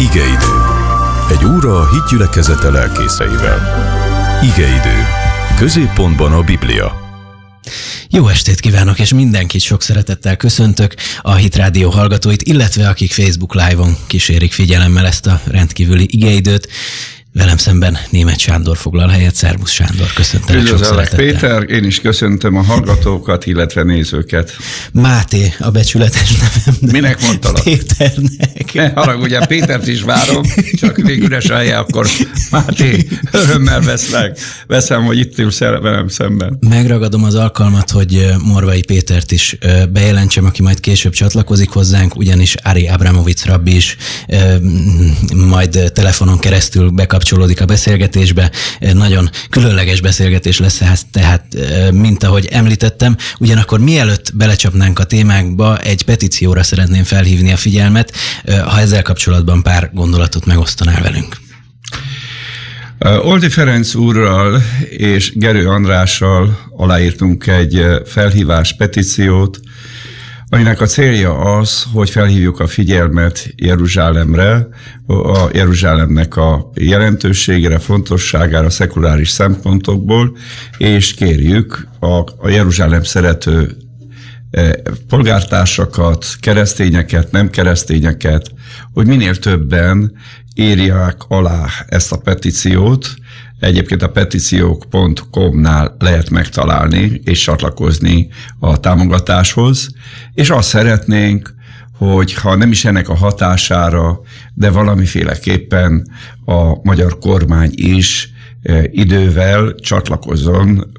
Igeidő. Egy óra a hitgyülekezete lelkészeivel. Igeidő. Középpontban a Biblia. Jó estét kívánok, és mindenkit sok szeretettel köszöntök, a Hit hallgatóit, illetve akik Facebook Live-on kísérik figyelemmel ezt a rendkívüli igeidőt. Velem szemben német Sándor foglal helyet. Szervusz Sándor, köszöntöm. Üdvözlök Péter, én is köszöntöm a hallgatókat, illetve nézőket. Máté a becsületes nevem. Minek mondtalak? Péternek. Ne haragudj, Pétert is várom, csak még üres helye, akkor Máté, örömmel veszlek. Veszem, hogy itt ülsz velem szemben. Megragadom az alkalmat, hogy Morvai Pétert is bejelentsem, aki majd később csatlakozik hozzánk, ugyanis Ari Abramovic rabbi is majd telefonon keresztül bekap bekapcsolódik a beszélgetésbe. Nagyon különleges beszélgetés lesz tehát mint ahogy említettem, ugyanakkor mielőtt belecsapnánk a témákba, egy petícióra szeretném felhívni a figyelmet, ha ezzel kapcsolatban pár gondolatot megosztanál velünk. Oldi Ferenc úrral és Gerő Andrással aláírtunk egy felhívás petíciót, aminek a célja az, hogy felhívjuk a figyelmet Jeruzsálemre, a Jeruzsálemnek a jelentőségére, fontosságára, szekuláris szempontokból, és kérjük a, a Jeruzsálem szerető e, polgártársakat, keresztényeket, nem keresztényeket, hogy minél többen írják alá ezt a petíciót, Egyébként a petíciók.com-nál lehet megtalálni és csatlakozni a támogatáshoz, és azt szeretnénk, hogy ha nem is ennek a hatására, de valamiféleképpen a magyar kormány is eh, idővel csatlakozzon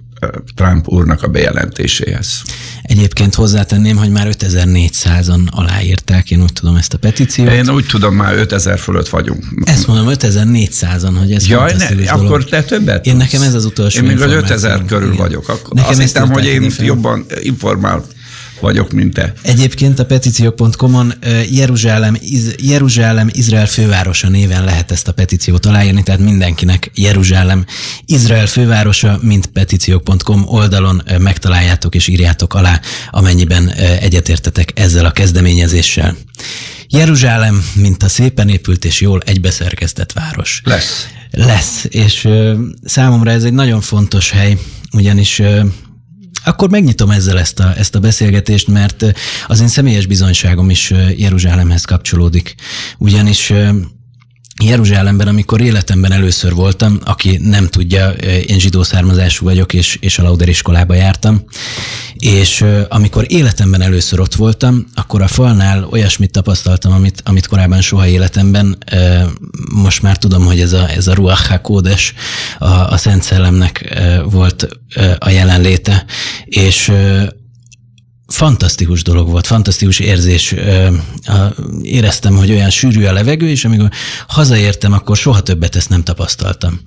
Trump úrnak a bejelentéséhez. Egyébként hozzátenném, hogy már 5400-an aláírták, én úgy tudom ezt a petíciót. Én úgy tudom, már 5000 fölött vagyunk. Ezt mondom, 5400-an, hogy ez Jaj, ne, dolog. akkor te többet Én nekem ez az utolsó Én még az 5000 körül igen. vagyok. Akkor nekem azt hiszem, hogy én jobban informált vagyok, mint te. Egyébként a petíciók.com-on Jeruzsálem, Iz, Jeruzsálem Izrael fővárosa néven lehet ezt a petíciót aláírni, tehát mindenkinek Jeruzsálem Izrael fővárosa, mint petíciók.com oldalon megtaláljátok és írjátok alá, amennyiben egyetértetek ezzel a kezdeményezéssel. Jeruzsálem, mint a szépen épült és jól egybeszerkesztett város. Lesz. Lesz, és számomra ez egy nagyon fontos hely, ugyanis akkor megnyitom ezzel ezt a, ezt a beszélgetést, mert az én személyes bizonyságom is Jeruzsálemhez kapcsolódik. Ugyanis Jeruzsálemben, amikor életemben először voltam, aki nem tudja, én zsidó származású vagyok, és, és a Lauder iskolába jártam, és amikor életemben először ott voltam, akkor a falnál olyasmit tapasztaltam, amit, amit korábban soha életemben, most már tudom, hogy ez a, ez a Ruach HaKódes, a, a Szent Szellemnek volt a jelenléte, és fantasztikus dolog volt, fantasztikus érzés. Éreztem, hogy olyan sűrű a levegő, és amikor hazaértem, akkor soha többet ezt nem tapasztaltam.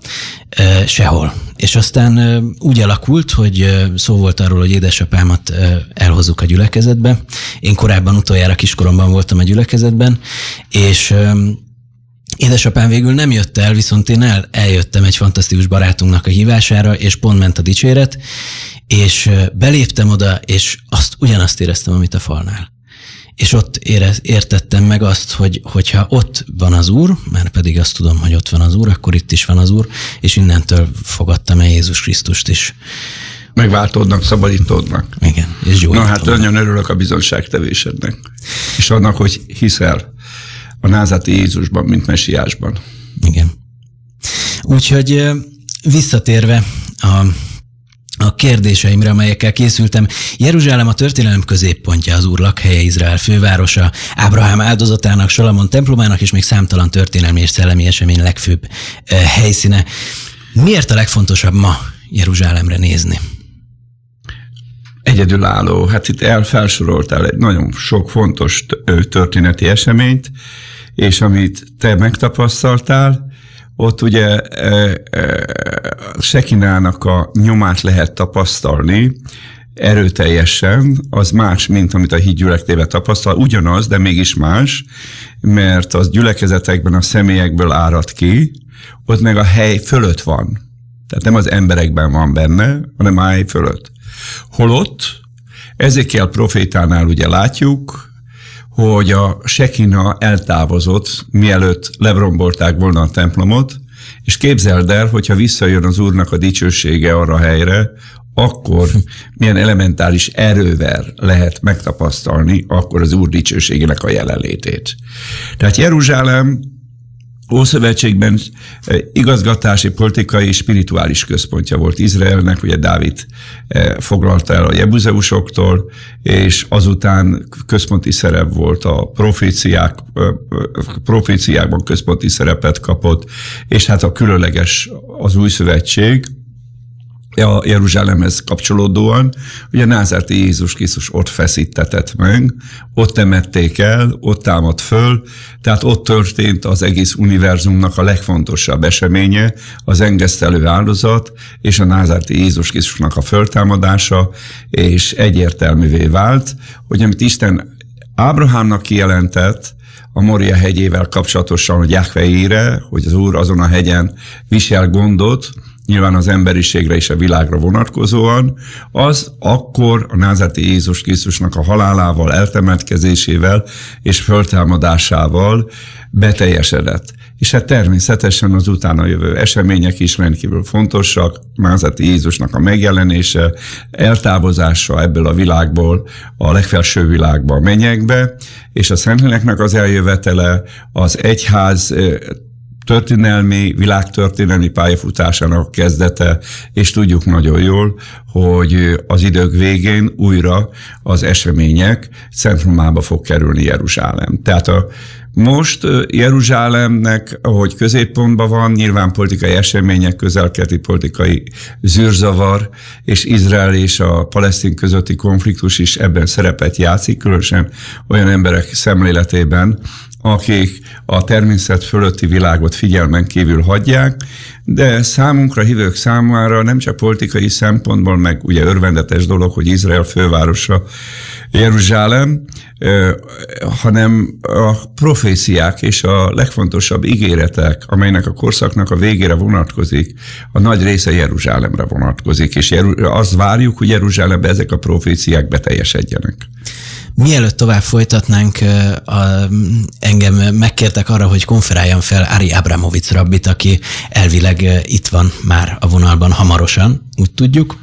Sehol. És aztán úgy alakult, hogy szó volt arról, hogy édesapámat elhozzuk a gyülekezetbe. Én korábban utoljára kiskoromban voltam a gyülekezetben, és Édesapám végül nem jött el, viszont én el, eljöttem egy fantasztikus barátunknak a hívására, és pont ment a dicséret, és beléptem oda, és azt ugyanazt éreztem, amit a falnál. És ott érez, értettem meg azt, hogy hogyha ott van az Úr, mert pedig azt tudom, hogy ott van az Úr, akkor itt is van az Úr, és innentől fogadtam el Jézus Krisztust is. Megváltódnak, szabadítódnak. Igen, és jó. Na hát nagyon örülök a bizonságtevésednek. És annak, hogy hiszel a názati Jézusban, mint mesiásban. Igen. Úgyhogy visszatérve a a kérdéseimre, amelyekkel készültem. Jeruzsálem a történelem középpontja, az úr lakhelye, Izrael fővárosa, Ábrahám áldozatának, Salamon templomának és még számtalan történelmi és szellemi esemény legfőbb helyszíne. Miért a legfontosabb ma Jeruzsálemre nézni? Egyedülálló. Hát itt elfelsoroltál egy nagyon sok fontos történeti eseményt, és amit te megtapasztaltál, ott ugye e, e, Sekinának a nyomát lehet tapasztalni, erőteljesen, az más, mint amit a híd gyülekezetében tapasztal, ugyanaz, de mégis más, mert az gyülekezetekben a személyekből árad ki, ott meg a hely fölött van. Tehát nem az emberekben van benne, hanem a hely fölött. Holott, ezekkel profétánál ugye látjuk, hogy a Sekina eltávozott, mielőtt lebrombolták volna a templomot, és képzeld el, hogyha visszajön az Úrnak a dicsősége arra a helyre, akkor milyen elementális erővel lehet megtapasztalni akkor az Úr dicsőségének a jelenlétét. Tehát Jeruzsálem Ószövetségben eh, igazgatási, politikai és spirituális központja volt Izraelnek, ugye Dávid eh, foglalta el a jebuzeusoktól, és azután központi szerep volt a proféciák, eh, proféciákban központi szerepet kapott, és hát a különleges az új szövetség, a Jeruzsálemhez kapcsolódóan, ugye Názárti Jézus Krisztus ott feszítetett meg, ott temették el, ott támadt föl, tehát ott történt az egész univerzumnak a legfontosabb eseménye, az engesztelő áldozat és a Názárti Jézus Krisztusnak a föltámadása, és egyértelművé vált, hogy amit Isten Ábrahámnak kijelentett, a Moria hegyével kapcsolatosan, hogy Jahve hogy az Úr azon a hegyen visel gondot, nyilván az emberiségre és a világra vonatkozóan, az akkor a názati Jézus Krisztusnak a halálával, eltemetkezésével és föltámadásával beteljesedett. És hát természetesen az utána jövő események is rendkívül fontosak, Názati Jézusnak a megjelenése, eltávozása ebből a világból, a legfelső világba, a mennyekbe, és a Szentléleknek az eljövetele, az egyház történelmi, világtörténelmi pályafutásának kezdete, és tudjuk nagyon jól, hogy az idők végén újra az események centrumába fog kerülni Jeruzsálem. Tehát a, most Jeruzsálemnek, ahogy középpontban van, nyilván politikai események, közelkeleti politikai zűrzavar, és Izrael és a palesztin közötti konfliktus is ebben szerepet játszik, különösen olyan emberek szemléletében, akik a természet fölötti világot figyelmen kívül hagyják, de számunkra, hívők számára nem csak politikai szempontból, meg ugye örvendetes dolog, hogy Izrael fővárosa Jeruzsálem, hanem a proféciák és a legfontosabb ígéretek, amelynek a korszaknak a végére vonatkozik, a nagy része Jeruzsálemre vonatkozik, és azt várjuk, hogy Jeruzsálembe ezek a proféciák beteljesedjenek. Mielőtt tovább folytatnánk, a, engem megkértek arra, hogy konferáljam fel Ari Abramovic rabbit, aki elvileg itt van már a vonalban hamarosan, úgy tudjuk.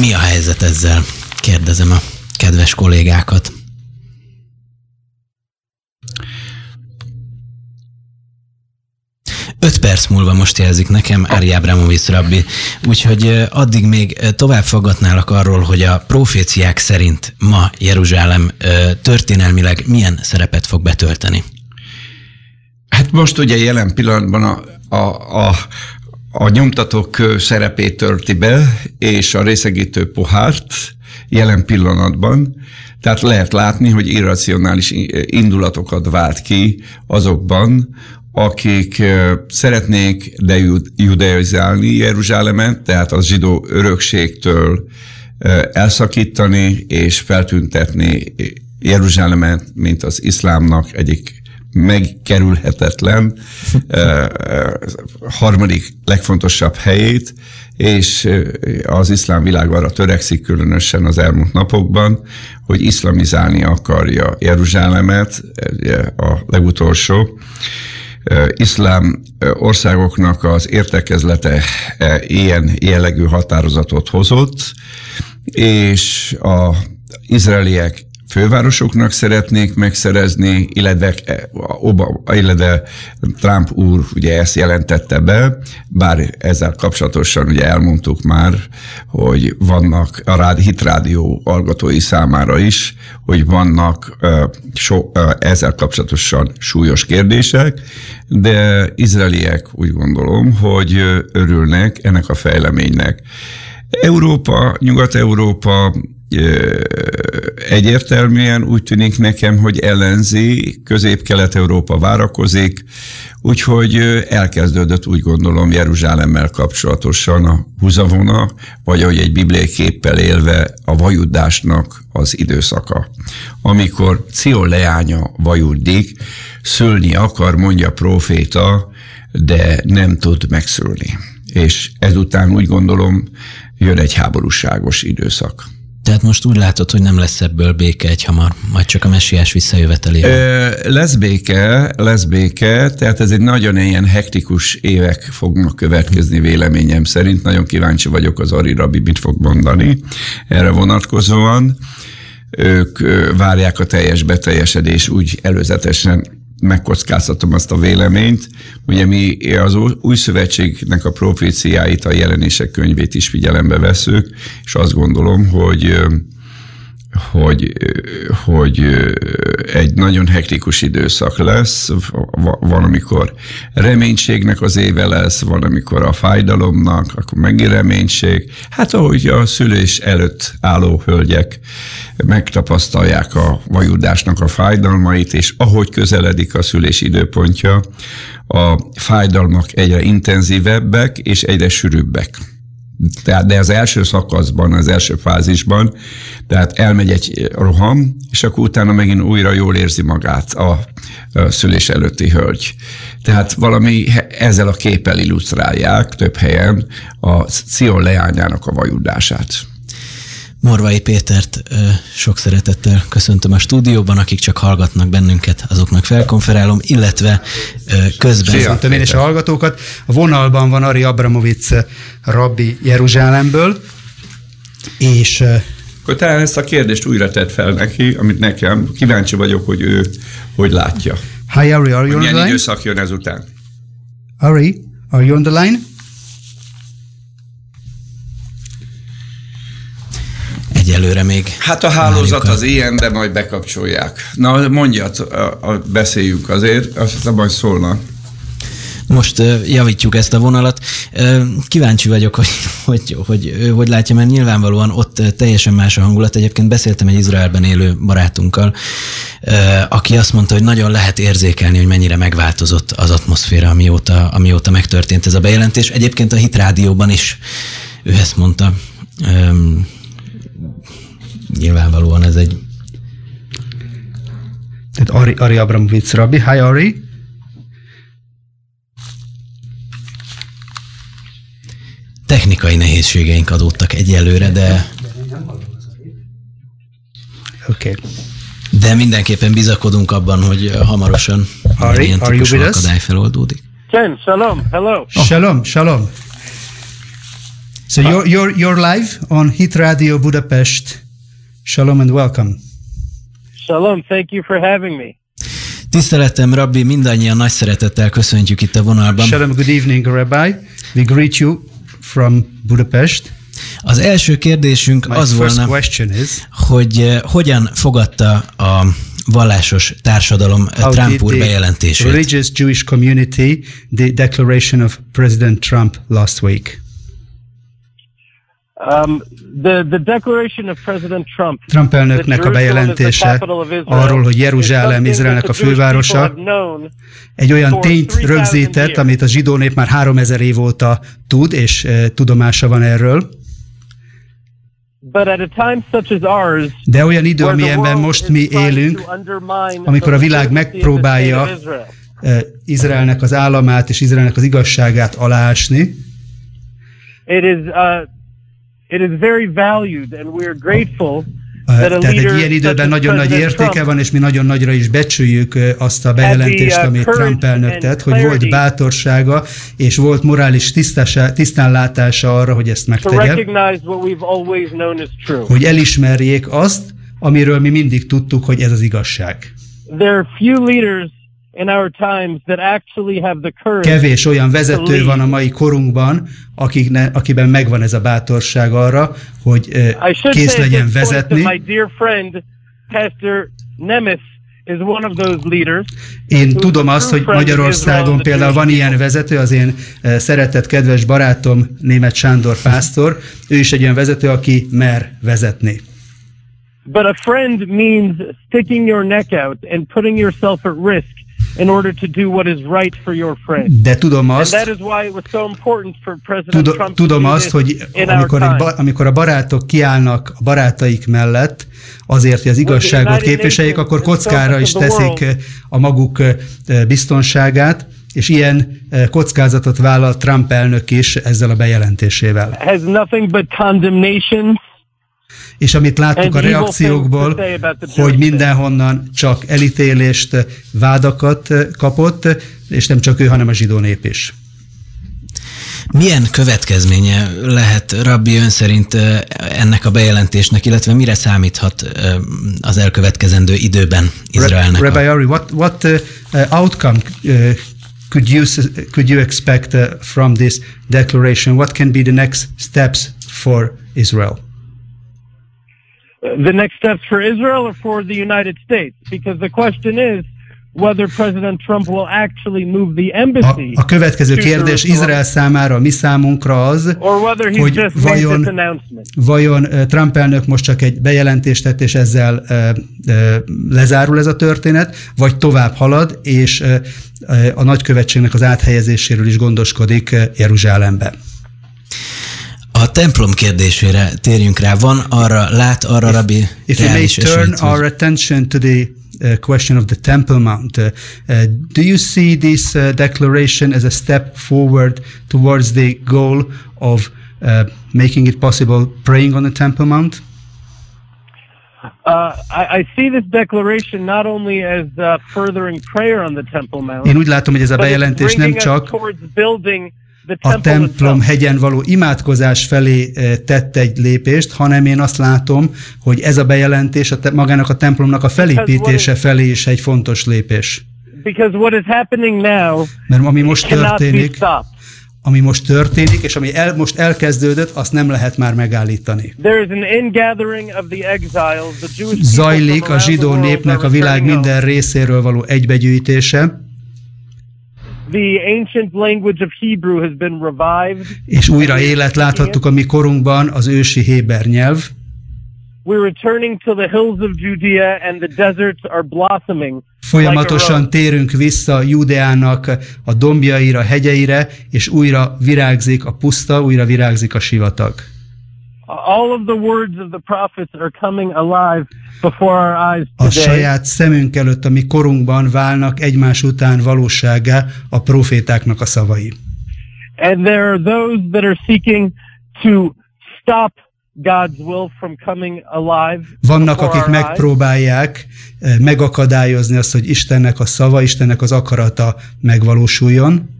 Mi a helyzet ezzel? Kérdezem a kedves kollégákat. Öt perc múlva most jelzik nekem Ári Ábramovic rabbi, úgyhogy addig még tovább fogadnálak arról, hogy a proféciák szerint ma Jeruzsálem történelmileg milyen szerepet fog betölteni. Hát most ugye jelen pillanatban a, a, a, a nyomtatók szerepét tölti be, és a részegítő pohárt jelen pillanatban, tehát lehet látni, hogy irracionális indulatokat vált ki azokban, akik szeretnék dejudeizálni Jeruzsálemet, tehát az zsidó örökségtől elszakítani és feltüntetni Jeruzsálemet, mint az iszlámnak egyik megkerülhetetlen harmadik legfontosabb helyét, és az iszlám világ arra törekszik különösen az elmúlt napokban, hogy iszlamizálni akarja Jeruzsálemet, a legutolsó. Iszlám országoknak az értekezlete ilyen jellegű határozatot hozott, és a izraeliek fővárosoknak szeretnék megszerezni, illetve, Obama, illetve Trump úr ugye ezt jelentette be, bár ezzel kapcsolatosan ugye elmondtuk már, hogy vannak a rád, hitrádió hallgatói számára is, hogy vannak so, ezzel kapcsolatosan súlyos kérdések, de izraeliek úgy gondolom, hogy örülnek ennek a fejleménynek. Európa, Nyugat-Európa egyértelműen úgy tűnik nekem, hogy ellenzi, közép-kelet-európa várakozik, úgyhogy elkezdődött úgy gondolom Jeruzsálemmel kapcsolatosan a húzavona, vagy ahogy egy bibliai képpel élve a vajudásnak az időszaka. Amikor Ció leánya vajudik, szülni akar, mondja a proféta, de nem tud megszülni. És ezután úgy gondolom jön egy háborúságos időszak. Tehát most úgy látod, hogy nem lesz ebből béke egy hamar, majd csak a messiás visszajövetelével. Lesz béke, lesz béke, tehát ez egy nagyon ilyen hektikus évek fognak következni véleményem szerint. Nagyon kíváncsi vagyok az Ari Rabi mit fog mondani erre vonatkozóan. Ők várják a teljes beteljesedés úgy előzetesen megkockáztatom azt a véleményt. Ugye mi az új szövetségnek a proféciáit, a jelenések könyvét is figyelembe veszük, és azt gondolom, hogy hogy, hogy egy nagyon hektikus időszak lesz, van, amikor reménységnek az éve lesz, van, amikor a fájdalomnak, akkor megint reménység. Hát ahogy a szülés előtt álló hölgyek megtapasztalják a vajudásnak a fájdalmait, és ahogy közeledik a szülés időpontja, a fájdalmak egyre intenzívebbek és egyre sűrűbbek. Tehát, de az első szakaszban, az első fázisban, tehát elmegy egy roham, és akkor utána megint újra jól érzi magát a, szülés előtti hölgy. Tehát valami ezzel a képpel illusztrálják több helyen a Cion leányának a vajudását. Morvai Pétert sok szeretettel köszöntöm a stúdióban, akik csak hallgatnak bennünket, azoknak felkonferálom, illetve közben... Köszöntöm én és a hallgatókat. A vonalban van Ari Abramovic rabbi Jeruzsálemből, és... Akkor talán ezt a kérdést újra tett fel neki, amit nekem. Kíváncsi vagyok, hogy ő hogy látja. Hi Ari, are you on the line? időszak jön ezután? Ari, are you on the line? Egyelőre még. Hát a hálózat az ilyen, de majd bekapcsolják. Na mondjad, a, a, beszéljünk azért, azt majd szólna. Most javítjuk ezt a vonalat. Kíváncsi vagyok, hogy hogy, hogy, hogy, hogy látja, mert nyilvánvalóan ott teljesen más a hangulat. Egyébként beszéltem egy Izraelben élő barátunkkal, aki azt mondta, hogy nagyon lehet érzékelni, hogy mennyire megváltozott az atmoszféra, amióta, amióta megtörtént ez a bejelentés. Egyébként a Hit Rádióban is ő ezt mondta. Nyilvánvalóan ez egy... Tehát Ari, Ari Abramovic rabbi. Hi Ari. Technikai nehézségeink adódtak egyelőre, de... Oké. Okay. De mindenképpen bizakodunk abban, hogy hamarosan Ari, ilyen típusú akadály feloldódik. Ken, shalom, hello. Oh. Shalom, shalom. So you're, you're, you're live on Hit Radio Budapest Shalom and welcome. Shalom, thank you for having me. Tiszteletem, Rabbi, mindannyian nagy szeretettel köszöntjük itt a vonalban. Shalom, good evening, Rabbi. We greet you from Budapest. Az első kérdésünk My az volna, is, hogy uh, hogyan fogadta a vallásos társadalom How Trump úr bejelentését. religious Jewish community the declaration of President Trump last week? Um, the, the declaration of President Trump, Trump elnöknek a bejelentése arról, hogy Jeruzsálem Izraelnek a fővárosa, egy olyan tényt rögzített, amit a zsidó nép már 3000 év óta tud, és e, tudomása van erről. De olyan idő, amilyenben most mi élünk, amikor a világ megpróbálja e, Izraelnek az államát és Izraelnek az igazságát aláásni, It is, uh, It is very valued and we are grateful tehát egy ilyen időben nagyon nagy értéke van, és mi nagyon nagyra is becsüljük azt a bejelentést, uh, amit Trump elnök tett, hogy volt bátorsága, és volt morális tisztánlátása arra, hogy ezt megtegye. Hogy elismerjék azt, amiről mi mindig tudtuk, hogy ez az igazság. There are few leaders Kevés olyan vezető van a mai korunkban, akikne, akiben megvan ez a bátorság arra, hogy uh, kész legyen vezetni. Én tudom azt, hogy Magyarországon például van ilyen vezető, az én szeretett, kedves barátom, német Sándor pásztor, ő is egy olyan vezető, aki mer vezetni. But a friend means sticking your neck out and putting yourself at risk in order to do what is right for your friend. De tudom azt, And that is why it was so important for President tudom, Trump tudom azt, hogy amikor, egy, amikor a barátok kiállnak a barátaik mellett, azért, hogy az igazságot képviseljék, akkor kockára is teszik a maguk biztonságát, és ilyen kockázatot vállal Trump elnök is ezzel a bejelentésével. Has nothing but condemnation És amit láttuk a reakciókból, hogy mindenhonnan csak elítélést, vádakat kapott, és nem csak ő, hanem a zsidó nép is. Milyen következménye lehet Rabbi ön szerint ennek a bejelentésnek, illetve mire számíthat az elkövetkezendő időben Izraelnek? Rabbi Ari, what, what outcome could you could you expect from this declaration? What can be the next steps for Israel? The next steps for Israel or for the United States? Because the question is whether President Trump will actually move the embassy. A, a következő kérdés Izrael számára, mi számunkra az, hogy vajon, vajon Trump elnök most csak egy bejelentést tett, és ezzel uh, uh, lezárul ez a történet, vagy tovább halad, és uh, a nagykövetségnek az áthelyezéséről is gondoskodik Jeruzsálembe. A templom kérdésére térjünk rá. Van arra, lát arra, Rabbi, If you may turn our attention to the uh, question of the Temple Mount. Uh, uh, do you see this uh, declaration as a step forward towards the goal of uh, making it possible praying on the Temple Mount? Uh, I, I, see this declaration not only as furthering prayer on the Temple Mount, Én úgy látom, hogy ez a bejelentés nem csak a templom hegyen való imádkozás felé eh, tett egy lépést, hanem én azt látom, hogy ez a bejelentés a te, magának a templomnak a felépítése felé is egy fontos lépés. Mert ami most történik, ami most történik, és ami el, most elkezdődött, azt nem lehet már megállítani. Zajlik a zsidó népnek a világ minden részéről való egybegyűjtése. The ancient language of Hebrew has been revived. És újra élet láthattuk a mi korunkban az ősi héber nyelv. We're returning to the hills of Judea and the deserts are blossoming. Folyamatosan térünk vissza Judeának a dombjaira, hegyeire, és újra virágzik a puszta, újra virágzik a sivatag. All of the words of the prophets are coming alive before our eyes today. A saját szemünk előtt, ami korunkban válnak egymás után valóságá a profétáknak a szavai. And there are those that are seeking to stop God's will from coming alive. Vannak, akik megpróbálják eh, megakadályozni azt, hogy Istennek a szava, Istennek az akarata megvalósuljon.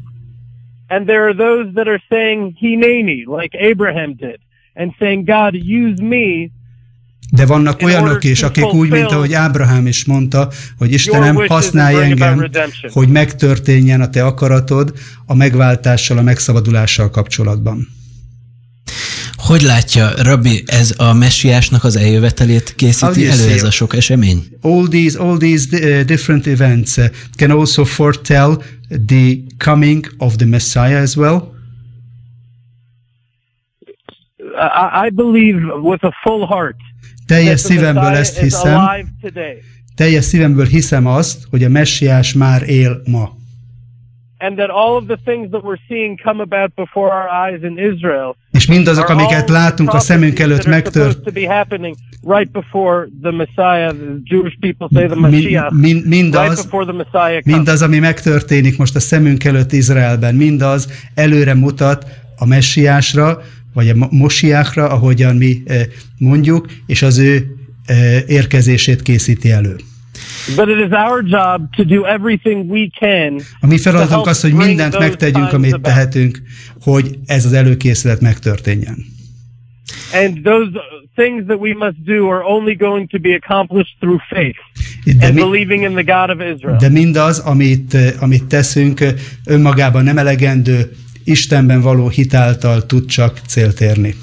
And there are those that are saying hineni, like Abraham did and saying, God, use me de vannak olyanok is, akik úgy, mint ahogy Ábrahám is mondta, hogy Istenem, használj engem, hogy megtörténjen a te akaratod a megváltással, a megszabadulással kapcsolatban. Hogy látja, Rabbi, ez a messiásnak az eljövetelét készíti elő ez a sok esemény? All these, all these uh, different events uh, can also foretell the coming of the Messiah as well. I believe with a full heart teljes szívemből ezt hiszem, teljes szívemből hiszem azt, hogy a messiás már él ma. And that all of the things that we're seeing come about before our eyes in Israel és mindazok, amiket látunk a szemünk előtt megtört, mindaz, mindaz, ami megtörténik most a szemünk előtt Izraelben, mindaz előre mutat a messiásra, vagy a mosiákra, ahogyan mi eh, mondjuk, és az ő eh, érkezését készíti elő. But it is our job to do everything we can. A mi feladatunk az, hogy mindent megtegyünk, amit tehetünk, hogy ez az előkészület megtörténjen. And those things that we must do are only going to be accomplished through faith de and mi, believing in the God of Israel. De mindaz, amit, eh, amit teszünk, önmagában nem elegendő, Istenben való hitáltal tud csak célt érni.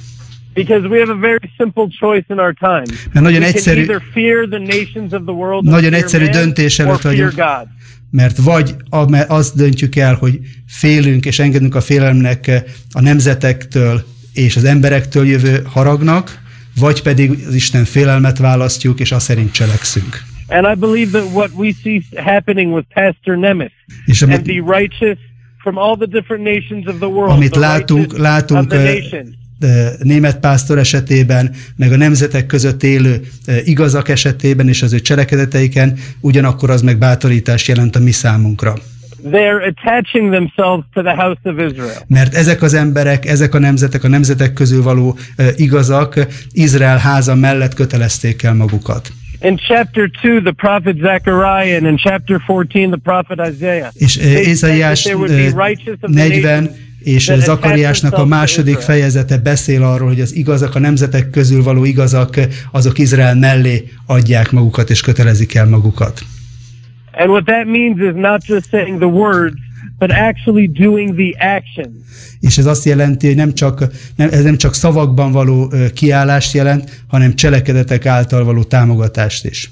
Because we have a very simple choice in our time. Mert nagyon egyszerű, of the world nagyon egyszerű döntés előtt vagyunk. Mert vagy azt döntjük el, hogy félünk és engedünk a félelemnek a nemzetektől és az emberektől jövő haragnak, vagy pedig az Isten félelmet választjuk, és azt szerint cselekszünk. And I believe that what we see happening with Pastor Nemes és and the righteous from all the different nations of the world. Amit látunk, látunk német pásztor esetében, meg a nemzetek között élő igazak esetében és az ő cselekedeteiken, ugyanakkor az meg bátorítást jelent a mi számunkra. they're attaching themselves to the house of Israel. Mert ezek az emberek, ezek a nemzetek, a nemzetek közül való igazak Izrael háza mellett kötelezték el magukat. In chapter 2, the prophet Zechariah, and in chapter 14, the prophet Isaiah. És Ézaiás 40 és Zakariásnak a második fejezete beszél arról, hogy az igazak, a nemzetek közül való igazak, azok Izrael mellé adják magukat és kötelezik el magukat. And what that means is not just saying the words, but actually doing the action. És ez azt jelenti, hogy nem csak, nem, ez nem csak szavakban való kiállást jelent, hanem cselekedetek által való támogatást is.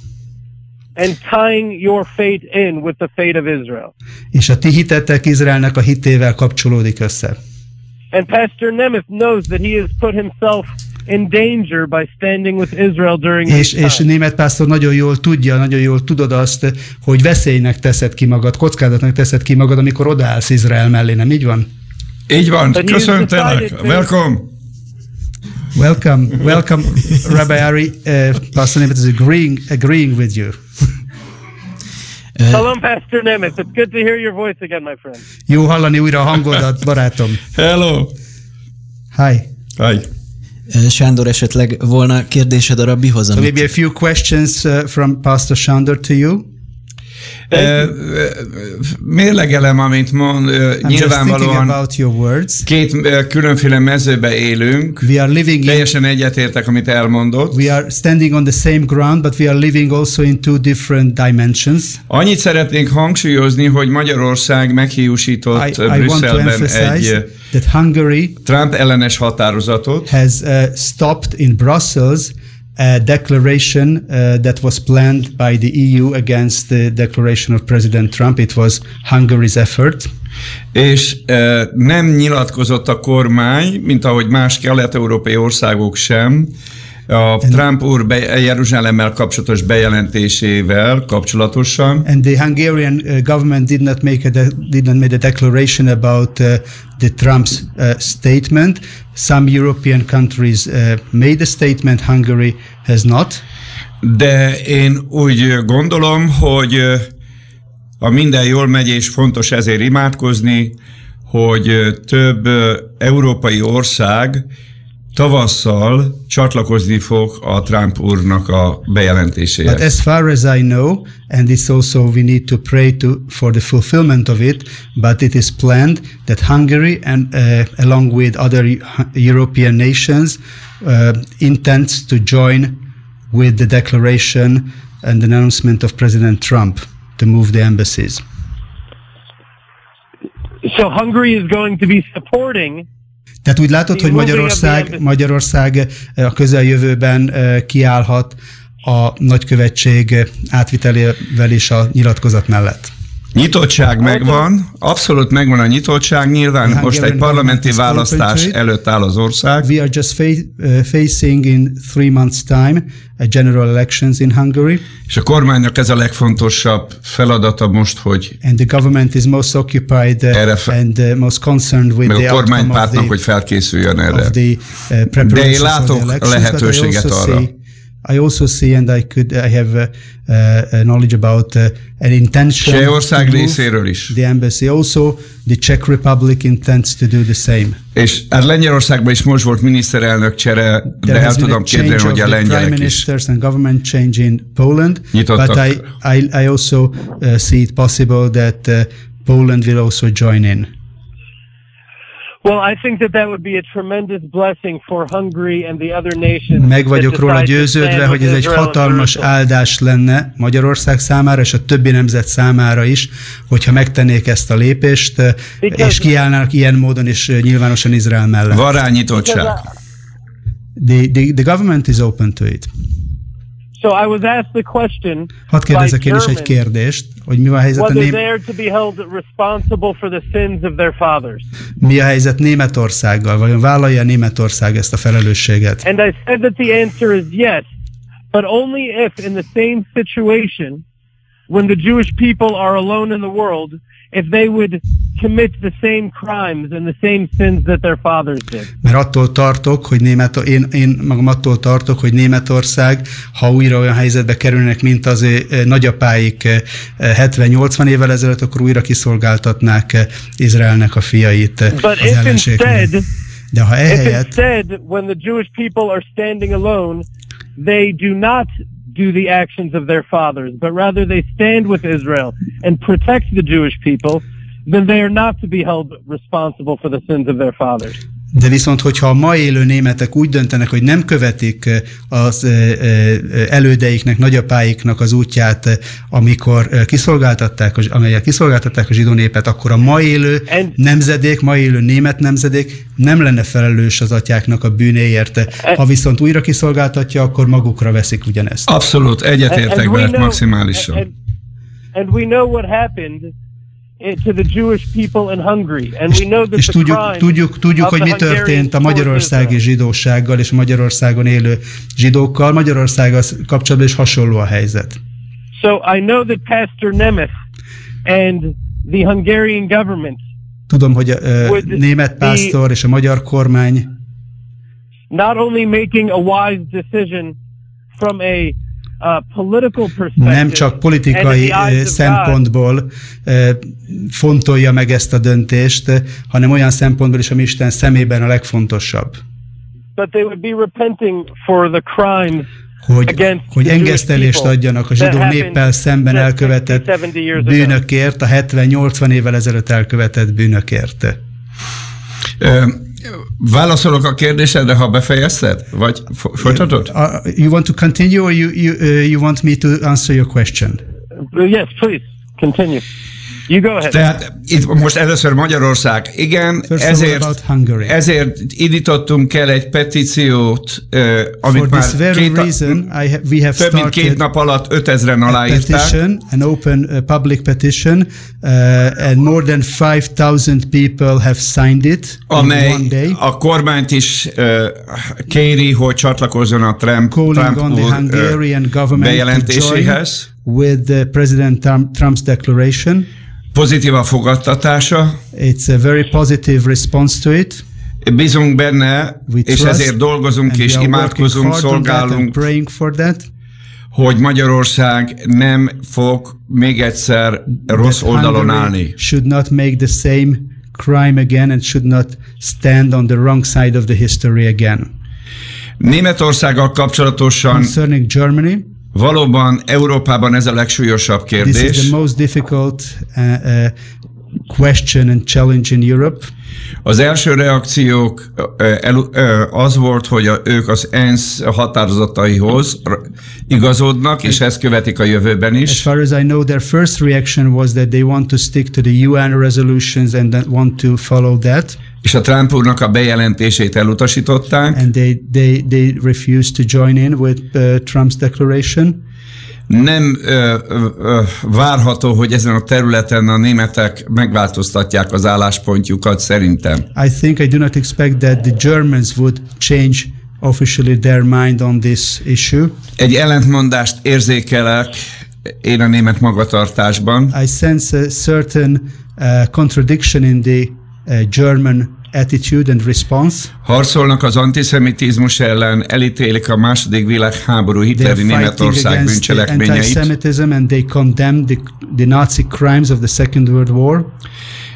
And tying your fate in with the fate of Israel. És a ti hitetek Izraelnek a hitével kapcsolódik össze. And Pastor Nemeth knows that he has put himself in danger by standing with Israel during és, és német pásztor nagyon jól tudja, nagyon jól tudod azt, hogy veszélynek teszed ki magad, kockázatnak teszed ki magad, amikor odaállsz Izrael mellé, nem így van? Így van, köszöntelek, welcome! Welcome, welcome, Rabbi Ari. Uh, Pastor Nemeth is agreeing, agreeing with you. Hello, Pastor Nemeth. It's good to hear your voice again, my friend. Jó hallani újra a hangodat, barátom. Hello. Hi. Hi. Sándor, esetleg volna kérdésed a rabbihoz? So maybe a few questions uh, from Pastor Sándor to you. Uh, mérlegelem, amit mond, uh, nyilvánvalóan about your words. két különféle mezőbe élünk. We are living Teljesen egyetértek, amit elmondott. We are standing on the same ground, but we are living also in two different dimensions. Annyit szeretnénk hangsúlyozni, hogy Magyarország meghiúsított I, I Brüsszelben egy that Hungary Trump ellenes határozatot. Has uh, stopped in Brussels a declaration uh, that was planned by the EU against the declaration of President Trump. It was Hungary's effort. És uh, nem nyilatkozott a kormány, mint ahogy más kelet-európai országok sem, a Trump úr be, Jeruzsálemmel kapcsolatos bejelentésével kapcsolatosan. And the Hungarian uh, government did not make a did not make a declaration about uh, the Trump's uh, statement. Some European countries uh, made a statement, Hungary has not. De én úgy gondolom, hogy a minden jól megy, és fontos ezért imádkozni, hogy több európai ország tavasszal csatlakozni fog a Trump úrnak a bejelentéséhez. But as far as I know, and it's also we need to pray to for the fulfillment of it, but it is planned that Hungary and uh, along with other European nations uh, intends to join with the declaration and the announcement of President Trump to move the embassies. So Hungary is going to be supporting Tehát úgy látod, hogy Magyarország, Magyarország a közeljövőben kiállhat a nagykövetség átvitelével is a nyilatkozat mellett. Nyitottság megvan, abszolút megvan a nyitottság, nyilván most egy parlamenti választás előtt áll az ország. We are just fa uh, facing in three months time a general elections in Hungary. És a kormánynak ez a legfontosabb feladata most, hogy And the government is most occupied uh, erre and uh, most concerned with meg the a kormánypártnak, hogy felkészüljön erre. The, uh, De én látok lehetőséget arra. See, I also see and I could I have uh, uh, knowledge about uh, an intention Csehország részéről is. The embassy also the Czech Republic intends to do the same. És hát Lengyelországban is most volt miniszterelnök csere, de el tudom képzelni, hogy a lengyelek prime ministers and government change in Poland. Nyitottak. But I, I, I also uh, see it possible that uh, Poland will also join in. Well, I think that that would be a tremendous blessing for Hungary and the other nations. Meg vagyok róla győződve, hogy ez egy hatalmas áldás lenne Magyarország számára és a többi nemzet számára is, hogyha megtennék ezt a lépést, Because és kiállnának ilyen módon is nyilvánosan Izrael mellett. Van rá nyitottság. The, the, the government is open to it. So I was asked the question Hadd kérdezek én is egy kérdést, hogy mi a helyzet a ném... to be held responsible for the sins of their fathers. Mi a helyzet Németországgal? Vajon vállalja Németország ezt a felelősséget? And I said that the answer is yes, but only if in the same situation when the Jewish people are alone in the world if they would commit the same crimes and the same sins that their fathers did. Mert attól tartok, hogy Német, én, én magam attól tartok, hogy Németország, ha újra olyan helyzetbe kerülnek, mint az nagyapáik 70-80 évvel ezelőtt, akkor újra kiszolgáltatnák Izraelnek a fiait But az ellenségnek. De ha ehelyett... Instead, when the Jewish people are standing alone, they do not do the actions of their fathers, but rather they stand with Israel and protect the Jewish people, then they are not to be held responsible for the sins of their fathers. De viszont, hogyha a ma élő németek úgy döntenek, hogy nem követik az elődeiknek, nagyapáiknak az útját, amikor kiszolgáltatták, amelyek kiszolgáltatták a zsidó népet, akkor a ma élő nemzedék, ma élő német nemzedék nem lenne felelős az atyáknak a bűnéért. Ha viszont újra kiszolgáltatja, akkor magukra veszik ugyanezt. Abszolút, egyetértek veled maximálisan. And, and we know what happened to the Jewish people in Hungary. And we know that és tudjuk, tudjuk, tudjuk hogy mi történt a magyarországi zsidósággal és Magyarországon élő zsidókkal. Magyarországgal kapcsolatban is hasonló a helyzet. So I know that Pastor Nemeth and the Hungarian government Tudom, hogy a uh, német pásztor és a magyar kormány not only making a wise decision from a nem csak politikai szempontból fontolja meg ezt a döntést, hanem olyan szempontból is, ami Isten szemében a legfontosabb. hogy, hogy engesztelést adjanak a zsidó néppel szemben elkövetett bűnökért, a 70-80 évvel ezelőtt elkövetett bűnökért. Válaszolok a kérdésedre, ha befejezted? Vagy folytatod? Uh, you want to continue or you, you, uh, you want me to answer your question? Yes, please, continue. You go ahead. Tehát itt most először Magyarország. Igen, ezért, ezért indítottunk el egy petíciót, uh, amit For már very két, reason, I ha, we have több mint két nap alatt 5000-en aláírták. Petition, an open uh, public petition, uh, and more than 5000 people have signed it amely in one day. a kormányt is uh, kéri, hogy csatlakozzon a Trump, Trump on the Hungarian uh, government bejelentéséhez. with the President Trump's declaration. Pozitív a fogadtatása. It's a very positive response to it. Bízunk benne, We és ezért dolgozunk és imádkozunk, szolgálunk, hogy Magyarország nem fog még egyszer rossz oldalon állni. Should not make the same crime again and should not stand on the wrong side of the history again. Németországgal kapcsolatosan Concerning Germany, Valóban Európában ez a legsúlyosabb kérdés. This is the most difficult uh, uh, question and challenge in Europe. Az első reakciók az volt, hogy ők az ENSZ határozataihoz igazodnak, és ezt követik a jövőben is. As far as I know, their first reaction was that they want to stick to the UN resolutions and want to follow that. És a Trump úrnak a bejelentését elutasították. And they, they, they refused to join in with uh, Trump's declaration nem ö, ö, várható, hogy ezen a területen a németek megváltoztatják az álláspontjukat szerintem. I think I do not expect that the Germans would change officially their mind on this issue. Egy ellentmondást érzékelek én a német magatartásban. I sense a certain uh, contradiction in the German attitude and response. Harcolnak az antiszemitizmus ellen, elítélik a második világháború hitleri Németország bűncselekményeit. and they condemn the, the Nazi crimes of the Second World War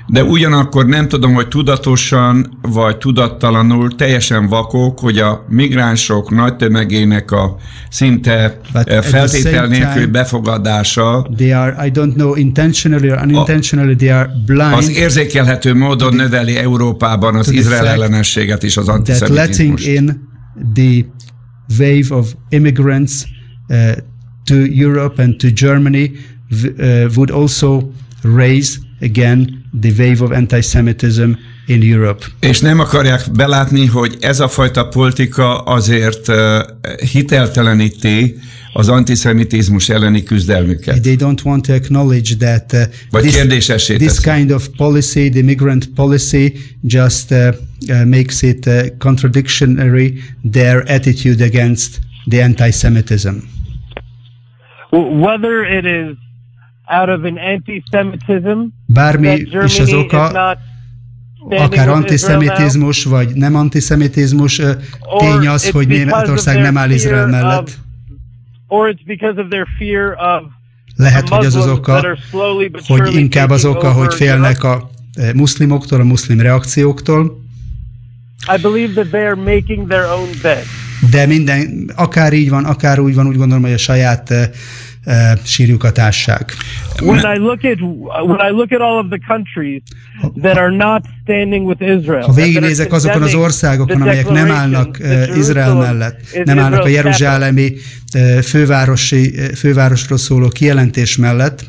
de ugyanakkor nem tudom, hogy tudatosan vagy tudattalanul teljesen vakok, hogy a migránsok nagy tömegének a szinte But eh, feltétel nélkül befogadása they are, I don't know, intentionally or unintentionally they are blind az érzékelhető módon the, növeli Európában az Izrael ellenességet és az antiszemitizmust. in the wave of immigrants uh, to Europe and to Germany uh, would also raise again the wave of antisemitism in Europe. És nem akarják belátni, hogy ez a fajta politika azért uh, hitelteleníti az antiszemitizmus elleni küzdelmüket. They don't want to acknowledge that uh, Vagy this, this kind of policy, the immigrant policy, just uh, uh, makes it uh, contradictory their attitude against the anti-Semitism. Whether it is out of an anti-Semitism. Bármi is az oka, akár antiszemitizmus, vagy nem antiszemitizmus, tény az, hogy Németország nem áll Izrael mellett. Lehet, hogy az az oka, hogy inkább az oka, hogy félnek a muszlimoktól, a muszlim reakcióktól. Their. De minden, akár így van, akár úgy van, úgy gondolom, hogy a saját uh, sírjukat ássák. When I look at when I look at all of the countries that are not standing with Israel. Ha végignézek azokon az országokon, amelyek nem állnak uh, Izrael mellett, nem állnak a jeruzsálemi uh, fővárosi fővárosról szóló kijelentés mellett,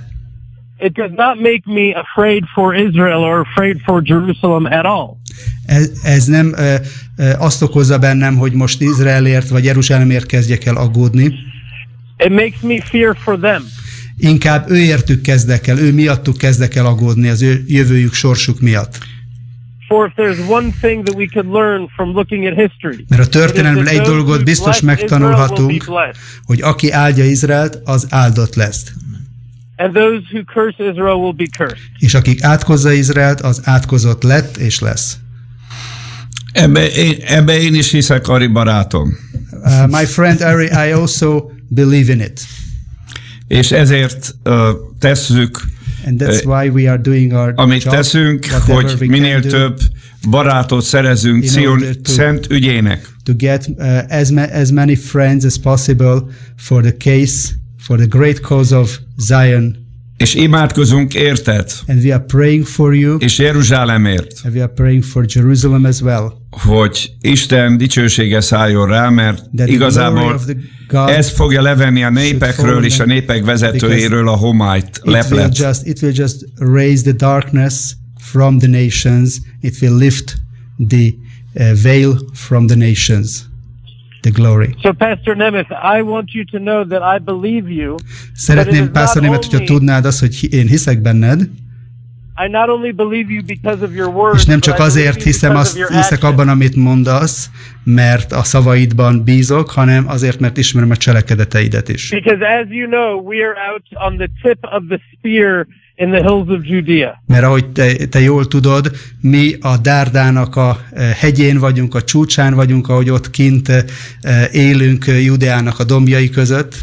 it does not make me afraid for Israel or afraid for Jerusalem at all. Ez, ez nem uh, uh, azt okozza bennem, hogy most Izraelért vagy Jeruzsálemért kezdjek el aggódni. It makes me fear for them. Inkább őértük kezdek el, ő miattuk kezdek el aggódni az ő jövőjük, sorsuk miatt. For if there's one thing that we could learn from looking at history, Mert a történelemből egy dolgot biztos megtanulhatunk, hogy aki áldja Izraelt, az áldott lesz. And those who curse Israel will be cursed. És akik átkozza Izraelt, az átkozott lett és lesz. Ebbe én, ebbe én is hiszek, Ari barátom. Uh, my friend Ari, I also believe in it. És ezért uh, tesszük, And that's why we are doing our amit job, teszünk, hogy minél több barátot szerezünk Zion szent ügyének. To get uh, as, ma as many friends as possible for the case, for the great cause of Zion. És imádkozunk érted. And we are praying for you. És Jeruzsálemért. And we are praying for Jerusalem as well. Hogy Isten dicsősége szálljon rá, mert igazából ez fogja levenni a népekről és a népek vezetőjéről a homályt, leplet. It will, just, it will just raise the darkness from the nations. It will lift the uh, veil from the nations the glory. So Pastor Nemeth, I want you to know that I believe you. Szeretném, Pastor Nemeth, hogyha tudnád azt, hogy én hiszek benned, és nem csak azért hiszem azt, hiszek abban, amit mondasz, mert a szavaidban bízok, hanem azért, mert ismerem a cselekedeteidet is. Because as you know, we are out on the tip of the spear in the hills of Judea. Mert ahogy te, te jól tudod, mi a Dárdának a e, hegyén vagyunk, a csúcsán vagyunk, ahogy ott kint e, élünk Judeának a dombjai között.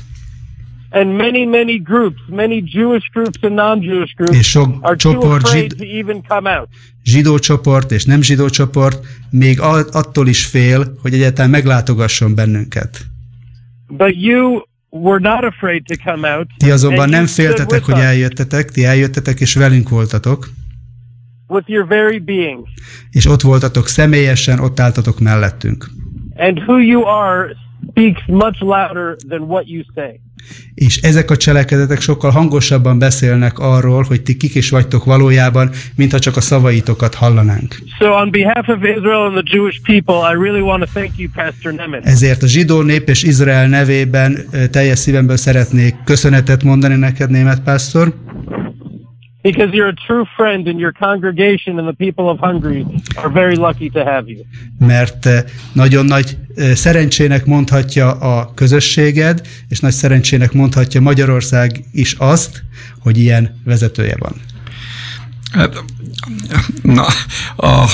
And many, many groups, many Jewish groups and non-Jewish groups és sok are csoport, too afraid to even come out. Zsidó csoport és nem zsidó csoport még attól is fél, hogy egyáltalán meglátogasson bennünket. But you were not afraid to come out. Ti azonban nem féltetek, hogy eljöttetek, ti eljöttetek és velünk voltatok. With your very being. És ott voltatok személyesen, ott álltatok mellettünk. And who you are speaks much louder than what you say. És ezek a cselekedetek sokkal hangosabban beszélnek arról, hogy ti kik is vagytok valójában, mintha csak a szavaitokat hallanánk. So on behalf of Israel and the Jewish people, I really want to thank you, Pastor Nemeth. Ezért a zsidó nép és Izrael nevében teljes szívemből szeretnék köszönetet mondani neked, német pásztor. Because you're a true friend and your congregation and the people of Hungary are very lucky to have you. Mert eh, nagyon nagy eh, szerencsének mondhatja a közösséged, és nagy szerencsének mondhatja Magyarország is azt, hogy ilyen vezetője van. Hát, na, a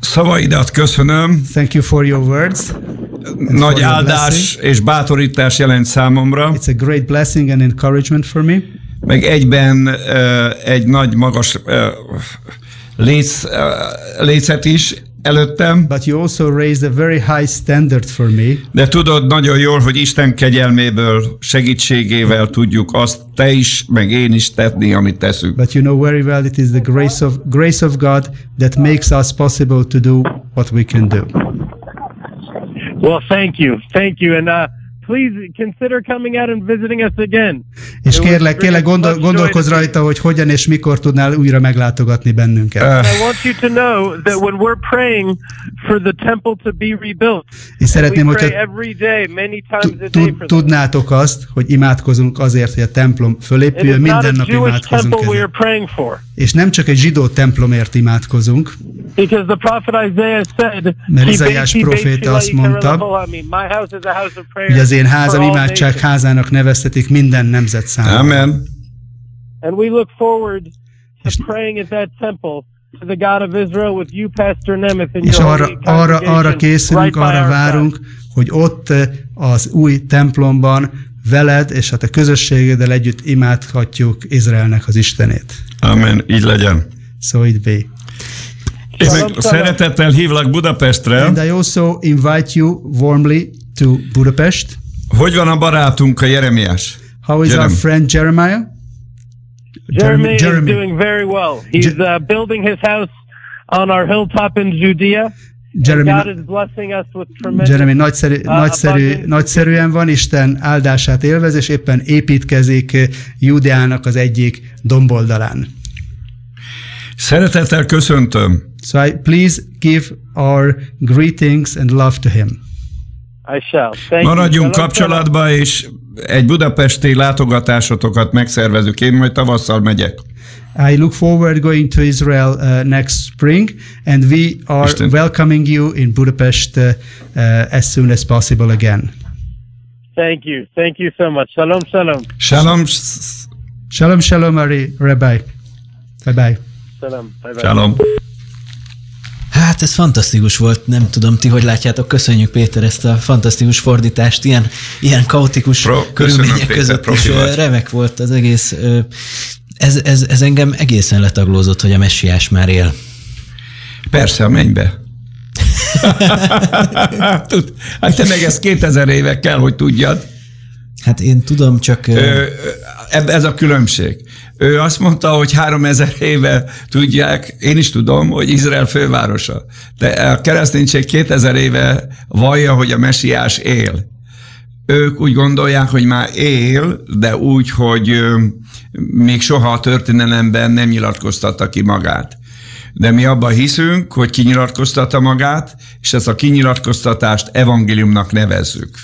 szavaidat köszönöm. Thank you for your words. Nagy áldás és bátorítás jelent számomra. It's a great blessing and encouragement for me meg egyben egy nagy magas uh, lécet is előttem. But you also raised a very high standard for me. De tudod nagyon jól, hogy Isten kegyelméből, segítségével tudjuk azt te is, meg én is tenni, amit teszünk. But you know very well it is the grace of grace of God that makes us possible to do what we can do. Well, thank you. Thank you and uh please consider coming out and visiting us again. És kérlek, kérlek gondol, gondolkozz rajta, hogy hogyan és mikor tudnál újra meglátogatni bennünket. Uh. I want you to know that when we're praying for the temple to be rebuilt, és szeretném, hogyha every day, many times a day for tudnátok azt, hogy imádkozunk azért, hogy a templom fölépüljön, minden nap imádkozunk ezért. És nem csak egy zsidó templomért imádkozunk, Because the prophet Isaiah said, mert Izaiás proféta azt mondta, hogy az én házam imádság házának neveztetik minden nemzet számára. Amen. And we look forward to praying at that temple the God of Israel with you, Pastor Nemeth, and És your arra, arra, arra készülünk, arra várunk, hogy ott eh, az új templomban veled és a közösségeddel együtt imádhatjuk Izraelnek az Istenét. Amen, így legyen. So it be. Én meg szeretettel hívlak Budapestre. And I also invite you warmly to Budapest. Hogy van a barátunk, a Jeremiás? How is Jerem. our friend Jeremiah? Jeremy, Jeremy. is doing very well. He's uh, building his house on our hilltop in Judea. Jeremy. Jeremy nagyszerű, uh, nagyszerű, nagyszerűen van, Isten áldását élvez, és éppen építkezik Júdeának az egyik domboldalán. Szeretettel köszöntöm. So I please give our greetings and love to him. I shall. Thank Maradjunk you. Shalom, kapcsolatba, és egy budapesti látogatásotokat megszervezünk. Én majd tavasszal megyek. I look forward going to Israel uh, next spring, and we are Isten. welcoming you in Budapest uh, uh, as soon as possible again. Thank you. Thank you so much. Shalom, shalom. Shalom. Shalom, shalom, Ari, Rabbi. Bye bye. Shalom. Bye-bye. Shalom. Hát ez fantasztikus volt, nem tudom, ti hogy látjátok, köszönjük Péter ezt a fantasztikus fordítást, ilyen, ilyen kaotikus Pro- Pro, körülmények Péter, között is profi ö, vagy. remek volt az egész. Ez, ez, ez engem egészen letaglózott, hogy a messiás már él. Persze, a mennybe. Tud, hát te meg ezt 2000 éve kell, hogy tudjad. Hát én tudom, csak ö, Ez a különbség. Ő azt mondta, hogy 3000 éve tudják, én is tudom, hogy Izrael fővárosa. De a kereszténység 2000 éve vallja, hogy a messiás él. Ők úgy gondolják, hogy már él, de úgy, hogy ö, még soha a történelemben nem nyilatkoztatta ki magát. De mi abban hiszünk, hogy kinyilatkoztatta magát, és ezt a kinyilatkoztatást evangéliumnak nevezzük.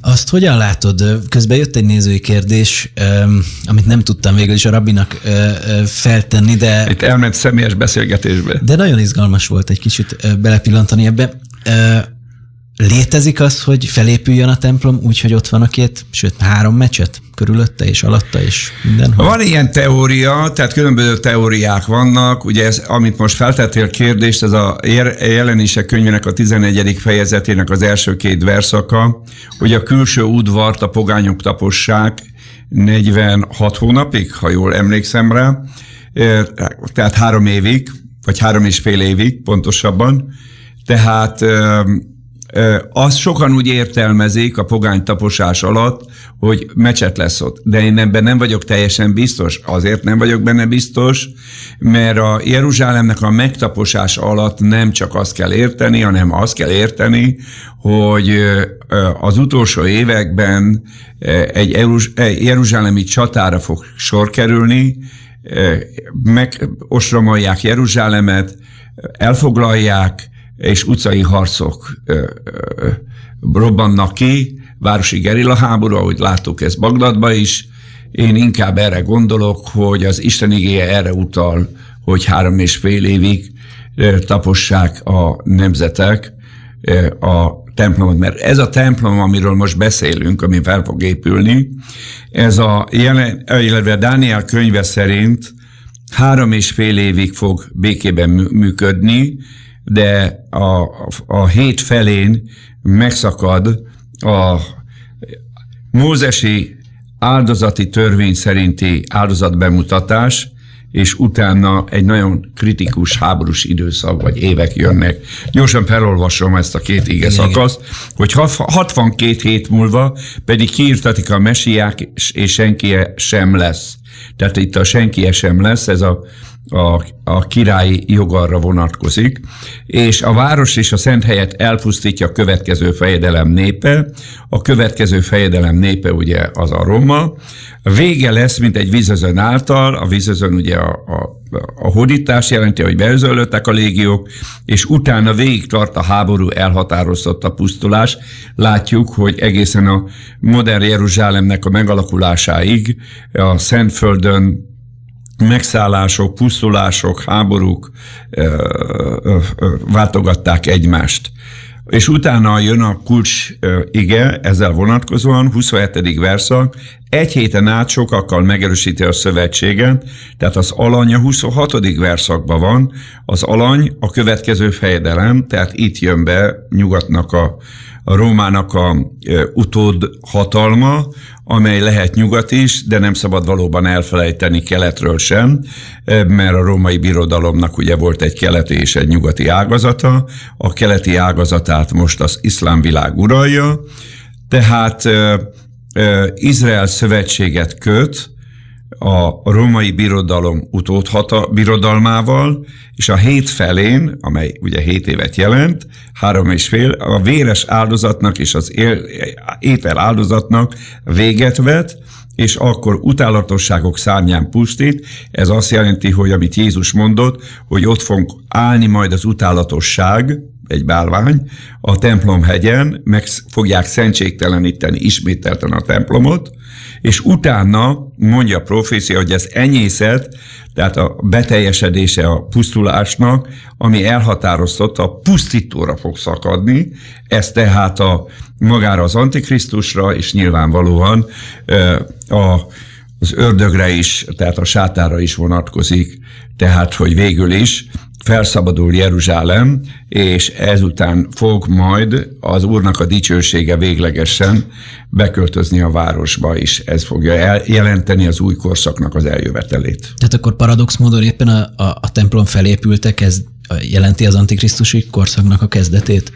Azt hogyan látod? Közben jött egy nézői kérdés, amit nem tudtam végül is a rabbinak ö, feltenni, de, Itt elment személyes beszélgetésbe. de nagyon izgalmas volt egy kicsit belepillantani ebbe. Létezik az, hogy felépüljön a templom úgy, hogy ott van a két, sőt három mecset körülötte és alatta és mindenhol? Van ilyen teória, tehát különböző teóriák vannak, ugye ez, amit most feltettél kérdést, ez a jelenések könyvének a 11. fejezetének az első két verszaka, hogy a külső udvart a pogányok tapossák 46 hónapig, ha jól emlékszem rá, Eh, tehát három évig, vagy három és fél évig pontosabban, tehát Azt sokan úgy értelmezik a pogány taposás alatt, hogy mecset lesz ott. De én ebben nem vagyok teljesen biztos. Azért nem vagyok benne biztos, mert a Jeruzsálemnek a megtaposás alatt nem csak azt kell érteni, hanem azt kell érteni, hogy az utolsó években egy Jeruz- egy jeruzsálemi csatára fog sor kerülni, megostromolják Jeruzsálemet, elfoglalják, és utcai harcok robbannak ki, városi gerilla háború, ahogy láttuk ezt Bagdadba is. Én inkább erre gondolok, hogy az Isten igéje erre utal, hogy három és fél évig tapossák a nemzetek a templomot, mert ez a templom, amiről most beszélünk, ami fel fog épülni, ez a jelen, illetve Dániel könyve szerint három és fél évig fog békében mű- működni, de a, a hét felén megszakad a mózesi áldozati törvény szerinti áldozatbemutatás, és utána egy nagyon kritikus háborús időszak, vagy évek jönnek. Gyorsan felolvasom ezt a két ige szakaszt, hogy ha- 62 hét múlva pedig kiirtatik a mesiák, és senki sem lesz. Tehát itt a senki sem lesz, ez a a, a királyi jogarra vonatkozik, és a város és a szent helyet elpusztítja a következő fejedelem népe. A következő fejedelem népe ugye az a Roma. Vége lesz, mint egy vízözön által, a vízözön ugye a, a, a hódítás jelenti, hogy beözöllöttek a légiók, és utána végig tart a háború, elhatározott a pusztulás. Látjuk, hogy egészen a modern Jeruzsálemnek a megalakulásáig a Szentföldön megszállások, pusztulások, háborúk ö, ö, ö, váltogatták egymást. és utána jön a kulcs ige, ezzel vonatkozóan, 27. verszak, egy héten át sokakkal megerősíti a szövetséget, tehát az alany a 26. verszakban van, az alany a következő fejedelem, tehát itt jön be nyugatnak a, a Rómának a utód hatalma, amely lehet nyugat is, de nem szabad valóban elfelejteni keletről sem, mert a római birodalomnak ugye volt egy keleti és egy nyugati ágazata, a keleti ágazatát most az iszlám világ uralja, tehát Izrael szövetséget köt a római birodalom utódhata birodalmával, és a hét felén, amely ugye hét évet jelent, három és fél, a véres áldozatnak és az étel áldozatnak véget vet, és akkor utálatosságok szárnyán pusztít. Ez azt jelenti, hogy amit Jézus mondott, hogy ott fog állni majd az utálatosság, egy bálvány, a templom hegyen, meg fogják szentségteleníteni ismételten a templomot, és utána mondja a profécia, hogy ez enyészet, tehát a beteljesedése a pusztulásnak, ami elhatároztatta, a pusztítóra fog szakadni, ez tehát a, magára az Antikrisztusra, és nyilvánvalóan a, az ördögre is, tehát a sátára is vonatkozik, tehát hogy végül is felszabadul Jeruzsálem, és ezután fog majd az Úrnak a dicsősége véglegesen beköltözni a városba is. Ez fogja jelenteni az új korszaknak az eljövetelét. Tehát akkor paradox módon éppen a, a, a templom felépültek, ez jelenti az antikrisztusi korszaknak a kezdetét?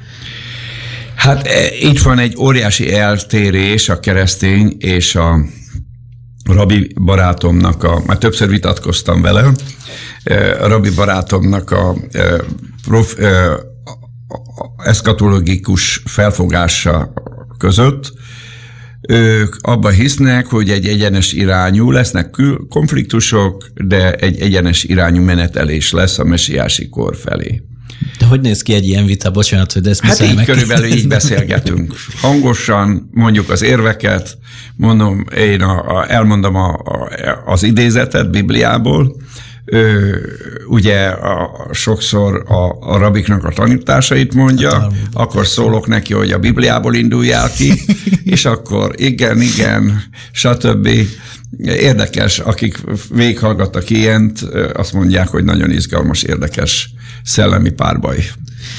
Hát e, itt van egy óriási eltérés a keresztény és a rabi barátomnak, a, már többször vitatkoztam vele, a rabi barátomnak a, prof, eszkatológikus felfogása között, ők abban hisznek, hogy egy egyenes irányú, lesznek konfliktusok, de egy egyenes irányú menetelés lesz a messiási kor felé. De hogy néz ki egy ilyen vita? Bocsánat, hogy ezt Hát így meg. körülbelül így beszélgetünk. Hangosan mondjuk az érveket, mondom, én a, a, elmondom a, a, az idézetet Bibliából, ő, ugye a, sokszor a, a rabiknak a tanításait mondja, hát, akkor szólok neki, hogy a Bibliából induljál ki, és akkor igen, igen, stb. Érdekes, akik végighallgattak ilyent, azt mondják, hogy nagyon izgalmas, érdekes szellemi párbaj.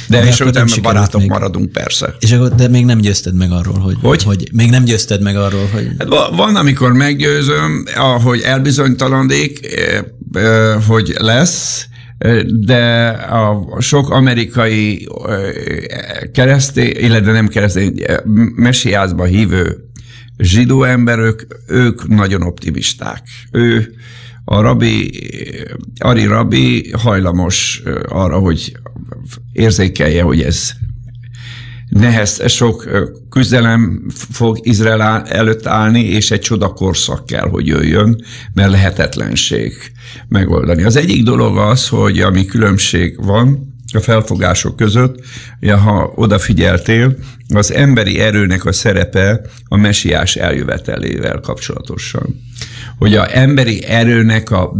De, de és utána barátok még. maradunk, persze. És akkor, de még nem győzted meg arról, hogy, hogy? hogy még nem győzted meg arról, hogy... Hát van, amikor meggyőzöm, ahogy elbizonytalanik, hogy lesz, de a sok amerikai keresztény, illetve nem keresztény, messiászba hívő zsidó emberök, ők nagyon optimisták. Ő, a rabi, Ari Rabi hajlamos arra, hogy érzékelje, hogy ez nehez, sok küzdelem fog Izrael előtt állni, és egy csodakorszak kell, hogy jöjjön, mert lehetetlenség megoldani. Az egyik dolog az, hogy ami különbség van, a felfogások között, ha odafigyeltél, az emberi erőnek a szerepe a mesiás eljövetelével kapcsolatosan hogy a emberi erőnek, a,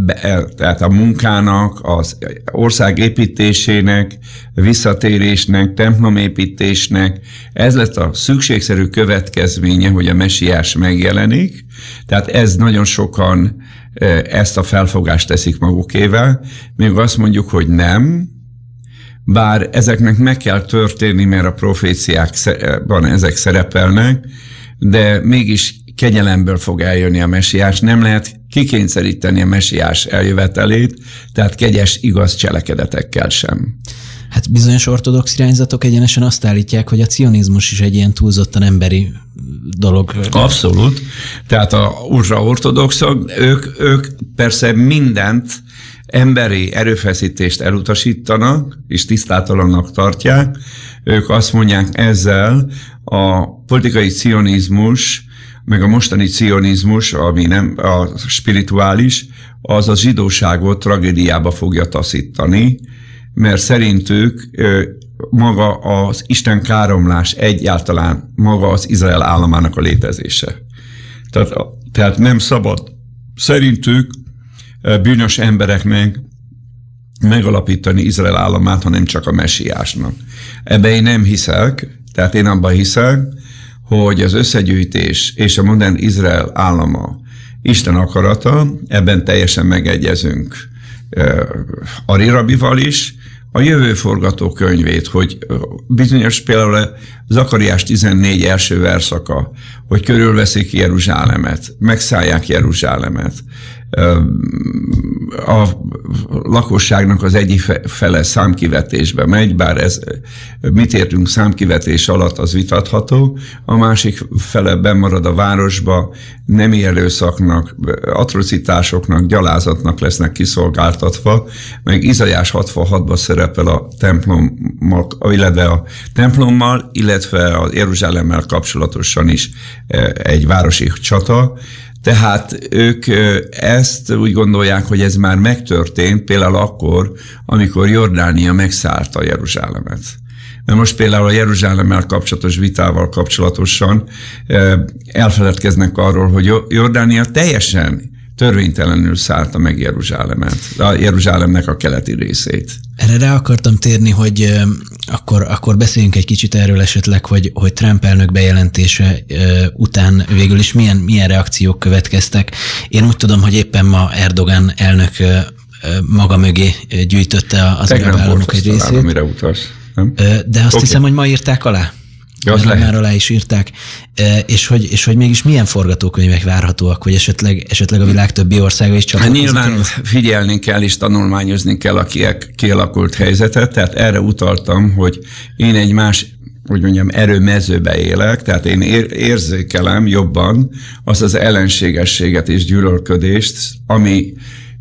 tehát a munkának, az ország építésének, visszatérésnek, templomépítésnek, ez lett a szükségszerű következménye, hogy a mesiás megjelenik. Tehát ez nagyon sokan e, ezt a felfogást teszik magukével, még azt mondjuk, hogy nem, bár ezeknek meg kell történni, mert a proféciákban ezek szerepelnek, de mégis kegyelemből fog eljönni a mesiás, nem lehet kikényszeríteni a mesiás eljövetelét, tehát kegyes, igaz cselekedetekkel sem. Hát bizonyos ortodox irányzatok egyenesen azt állítják, hogy a cionizmus is egy ilyen túlzottan emberi dolog. Abszolút. Tehát a ultraortodoxok, ők, ők persze mindent emberi erőfeszítést elutasítanak, és tisztátalannak tartják. Ők azt mondják ezzel, a politikai cionizmus meg a mostani cionizmus, ami nem a spirituális, az a zsidóságot tragédiába fogja taszítani, mert szerintük maga az Isten káromlás egyáltalán maga az Izrael államának a létezése. Tehát, tehát nem szabad szerintük bűnös embereknek megalapítani Izrael államát, hanem csak a messiásnak. Ebbe én nem hiszek, tehát én abban hiszek, hogy az összegyűjtés és a modern Izrael állama Isten akarata, ebben teljesen megegyezünk Ari Rabival is, a jövő forgatókönyvét, hogy bizonyos például Zakariás 14 első verszaka, hogy körülveszik Jeruzsálemet, megszállják Jeruzsálemet, a lakosságnak az egyik fele számkivetésbe megy, bár ez mit értünk számkivetés alatt, az vitatható, a másik fele bemarad a városba, nem erőszaknak, atrocitásoknak, gyalázatnak lesznek kiszolgáltatva, meg Izajás 66-ban szerepel a templommal, illetve a templommal, illetve a Jeruzsálemmel kapcsolatosan is egy városi csata, tehát ők ezt úgy gondolják, hogy ez már megtörtént, például akkor, amikor Jordánia megszállta Jeruzsálemet. Mert most például a Jeruzsálemmel kapcsolatos vitával kapcsolatosan elfeledkeznek arról, hogy Jordánia teljesen törvénytelenül szállta meg Jeruzsálemet, a Jeruzsálemnek a keleti részét. Erre rá akartam térni, hogy akkor, akkor beszéljünk egy kicsit erről esetleg, hogy, hogy Trump elnök bejelentése után végül is milyen, milyen reakciók következtek. Én úgy tudom, hogy éppen ma Erdogan elnök maga mögé gyűjtötte az arab államok egy részét. Mire utalsz? Nem? De azt okay. hiszem, hogy ma írták alá. Ja, az már alá is írták, e, és hogy, és hogy mégis milyen forgatókönyvek várhatóak, hogy esetleg, esetleg a világ többi országa is csak. Hát nyilván figyelni kell és tanulmányozni kell a kialakult helyzetet, tehát erre utaltam, hogy én egy más hogy mondjam, erőmezőbe élek, tehát én érzékelem jobban azt az ellenségességet és gyűlölködést, ami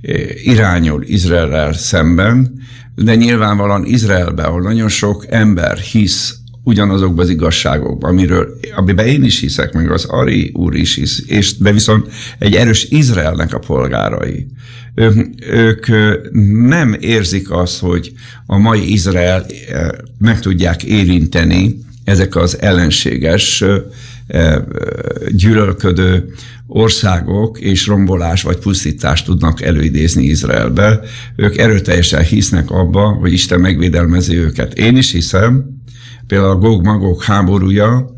e, irányul Izraellel szemben, de nyilvánvalóan Izraelben, ahol nagyon sok ember hisz ugyanazokban az igazságokban, amiről, amiben én is hiszek, meg az Ari úr is hisz, és de viszont egy erős Izraelnek a polgárai. Ők, ők nem érzik azt, hogy a mai Izrael meg tudják érinteni ezek az ellenséges, gyűlölködő országok és rombolás vagy pusztítást tudnak előidézni Izraelbe. Ők erőteljesen hisznek abba, hogy Isten megvédelmezi őket. Én is hiszem, például a Gog-Magog háborúja,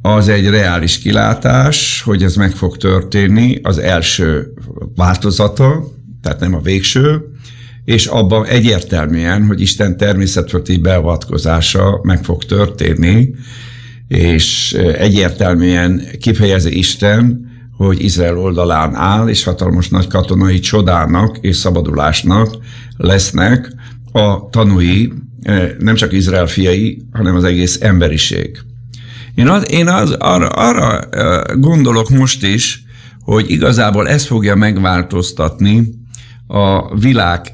az egy reális kilátás, hogy ez meg fog történni, az első változata, tehát nem a végső, és abban egyértelműen, hogy Isten természetfölti beavatkozása meg fog történni, és egyértelműen kifejezi Isten, hogy Izrael oldalán áll, és hatalmas nagy katonai csodának és szabadulásnak lesznek a tanúi nem csak Izrael fiai, hanem az egész emberiség. Én, az, én az, arra, arra gondolok most is, hogy igazából ez fogja megváltoztatni a világ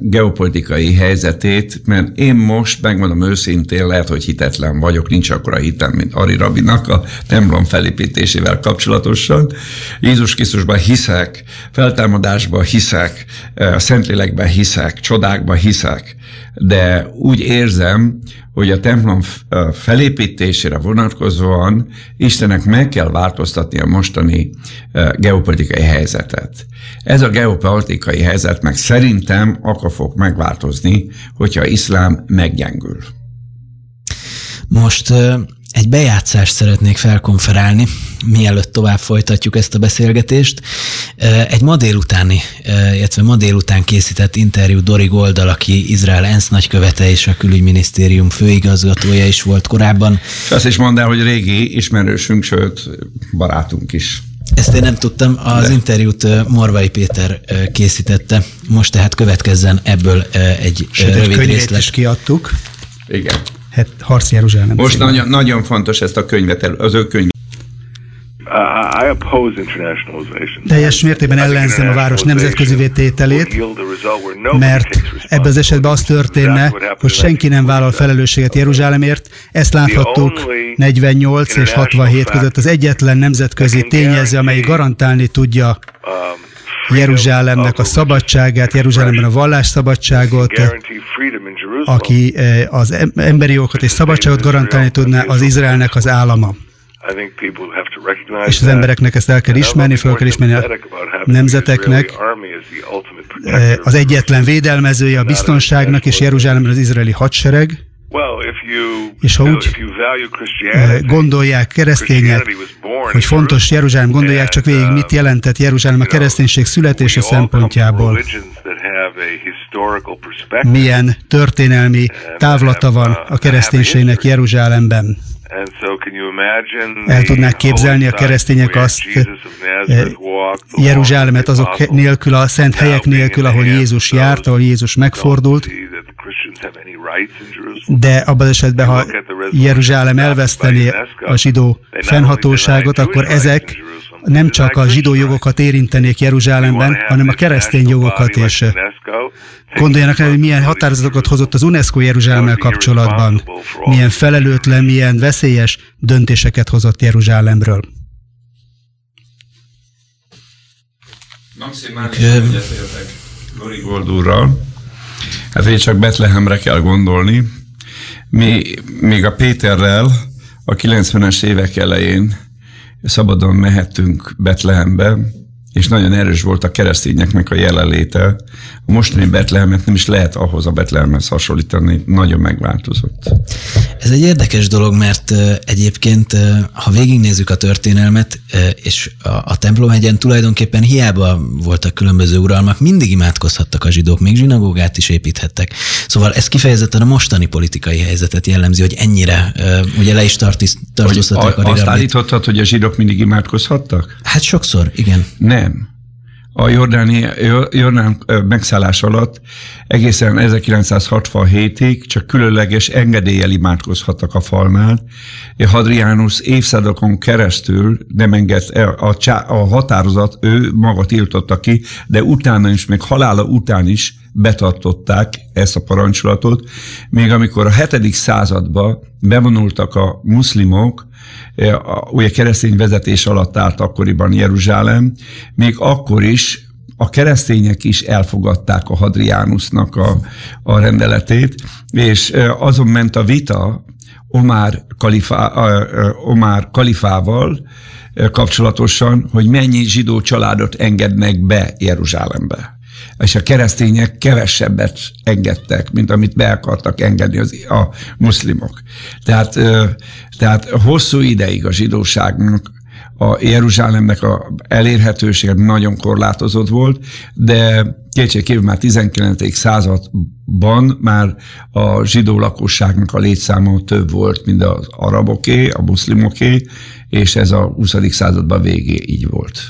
geopolitikai helyzetét, mert én most, megmondom őszintén, lehet, hogy hitetlen vagyok, nincs akkora hitem, mint Ari Rabinak a templom felépítésével kapcsolatosan. Jézus Krisztusban hiszek, feltámadásban hiszek, a Szentlélekben hiszek, csodákban hiszek, de úgy érzem, hogy a templom felépítésére vonatkozóan Istennek meg kell változtatni a mostani geopolitikai helyzetet. Ez a geopolitikai helyzet meg szerintem akkor fog megváltozni, hogyha iszlám meggyengül. Most egy bejátszást szeretnék felkonferálni, mielőtt tovább folytatjuk ezt a beszélgetést. Egy ma délutáni, illetve ma délután készített interjú Dori Goldal, aki Izrael ENSZ nagykövete és a külügyminisztérium főigazgatója is volt korábban. És azt is mondd el, hogy régi ismerősünk, sőt barátunk is. Ezt én nem tudtam, az De. interjút Morvai Péter készítette, most tehát következzen ebből egy Sőt, rövid egy részlet. is kiadtuk. Igen. Hát Harc Jeruzsálem. Most nagyon, nagyon fontos ezt a könyvet, az ő könyv. Teljes mértékben ellenzem a város nemzetközi vétételét, mert ebben az esetben az történne, hogy senki nem vállal felelősséget Jeruzsálemért. Ezt láthattuk 48 és 67 között az egyetlen nemzetközi tényező, amely garantálni tudja um, Jeruzsálemnek a szabadságát, Jeruzsálemben a vallásszabadságot, aki eh, az emberi jogokat és szabadságot garantálni tudná, az Izraelnek az állama. És az embereknek ezt el kell ismerni, fel kell ismerni a nemzeteknek. Az egyetlen védelmezője a biztonságnak, és Jeruzsálemben az izraeli hadsereg. És ha úgy eh, gondolják keresztények, hogy fontos Jeruzsálem, gondolják csak végig, mit jelentett Jeruzsálem a kereszténység születése szempontjából. Milyen történelmi távlata van a kereszténységnek Jeruzsálemben. El tudnák képzelni a keresztények azt, eh, Jeruzsálemet azok nélkül, a szent helyek nélkül, ahol Jézus járt, ahol Jézus megfordult, de abban esetben, ha Jeruzsálem elvesztené a zsidó fennhatóságot, akkor ezek nem csak a zsidó jogokat érintenék Jeruzsálemben, hanem a keresztény jogokat is. Gondoljanak el, hogy milyen határozatokat hozott az UNESCO Jeruzsálemmel kapcsolatban, milyen felelőtlen, milyen veszélyes döntéseket hozott Jeruzsálemről. Lori Goldúrral. Hát én csak Betlehemre kell gondolni. Mi még a Péterrel a 90-es évek elején szabadon mehettünk Betlehembe, és nagyon erős volt a keresztényeknek a jelenléte. A mostani Betlehemet nem is lehet ahhoz a Betlehemhez hasonlítani, nagyon megváltozott. Ez egy érdekes dolog, mert egyébként, ha végignézzük a történelmet, és a, a templomhegyen tulajdonképpen hiába voltak különböző uralmak, mindig imádkozhattak a zsidók, még zsinagógát is építhettek. Szóval ez kifejezetten a mostani politikai helyzetet jellemzi, hogy ennyire ugye le is tartóztatták a, a Azt állíthattad, hogy a zsidók mindig imádkozhattak? Hát sokszor, igen. Nem a Jordáni, Jordán megszállás alatt egészen 1967-ig csak különleges engedéllyel imádkozhattak a falnál. Hadrianus évszázadokon keresztül nem engedt, a, a határozat ő maga tiltotta ki, de utána is, még halála után is betartották ezt a parancsolatot, még amikor a 7. században bevonultak a muszlimok, e, ugye keresztény vezetés alatt állt akkoriban Jeruzsálem, még akkor is a keresztények is elfogadták a Hadriánusnak a, a rendeletét, és azon ment a vita Omár, kalifá, Omár kalifával kapcsolatosan, hogy mennyi zsidó családot engednek be Jeruzsálembe és a keresztények kevesebbet engedtek, mint amit be akartak engedni az, a muszlimok. Tehát, tehát hosszú ideig a zsidóságnak a Jeruzsálemnek a elérhetősége nagyon korlátozott volt, de kétségkívül már 19. században már a zsidó lakosságnak a létszáma több volt, mint az araboké, a muszlimoké, és ez a 20. században végé így volt.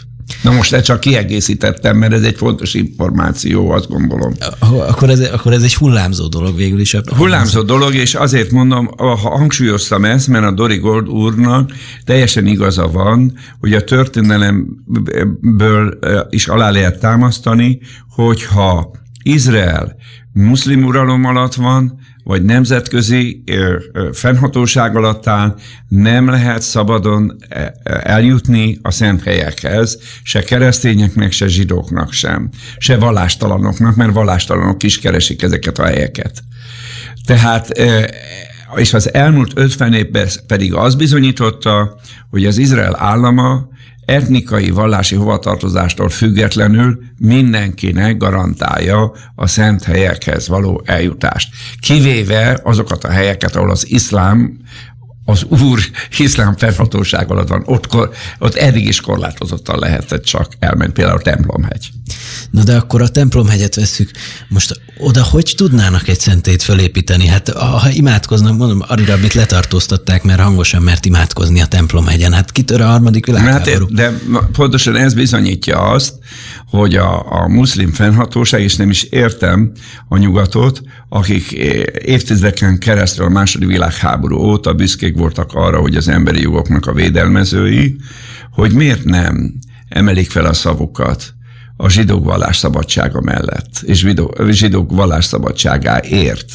Na most ezt csak kiegészítettem, mert ez egy fontos információ, azt gondolom. Akkor ez, akkor ez egy hullámzó dolog végül is. Hullámzó dolog, és azért mondom, ha hangsúlyoztam ezt, mert a Dori Gold úrnak teljesen igaza van, hogy a történelemből is alá lehet támasztani, hogyha Izrael muszlim uralom alatt van, vagy nemzetközi fennhatóság alatt áll, nem lehet szabadon eljutni a szent helyekhez, se keresztényeknek, se zsidóknak sem, se vallástalanoknak, mert vallástalanok is keresik ezeket a helyeket. Tehát és az elmúlt 50 évben pedig az bizonyította, hogy az Izrael állama etnikai, vallási hovatartozástól függetlenül mindenkinek garantálja a szent helyekhez való eljutást. Kivéve azokat a helyeket, ahol az iszlám az úr iszlám fennhatóság alatt van, ott, ott eddig is korlátozottan lehetett csak elmenni, például a templomhegy. Na de akkor a templomhegyet veszük. Most oda hogy tudnának egy szentét fölépíteni? Hát ha imádkoznak, mondom, Arirabit letartóztatták, mert hangosan mert imádkozni a templomhegyen. Hát kitör a harmadik világháború. Hát, de pontosan ez bizonyítja azt, hogy a, a muszlim fennhatóság, és nem is értem a nyugatot, akik évtizedeken keresztül a második világháború óta büszkék voltak arra, hogy az emberi jogoknak a védelmezői, hogy miért nem emelik fel a szavukat a zsidók vallásszabadsága mellett, és zsidók vallásszabadságáért,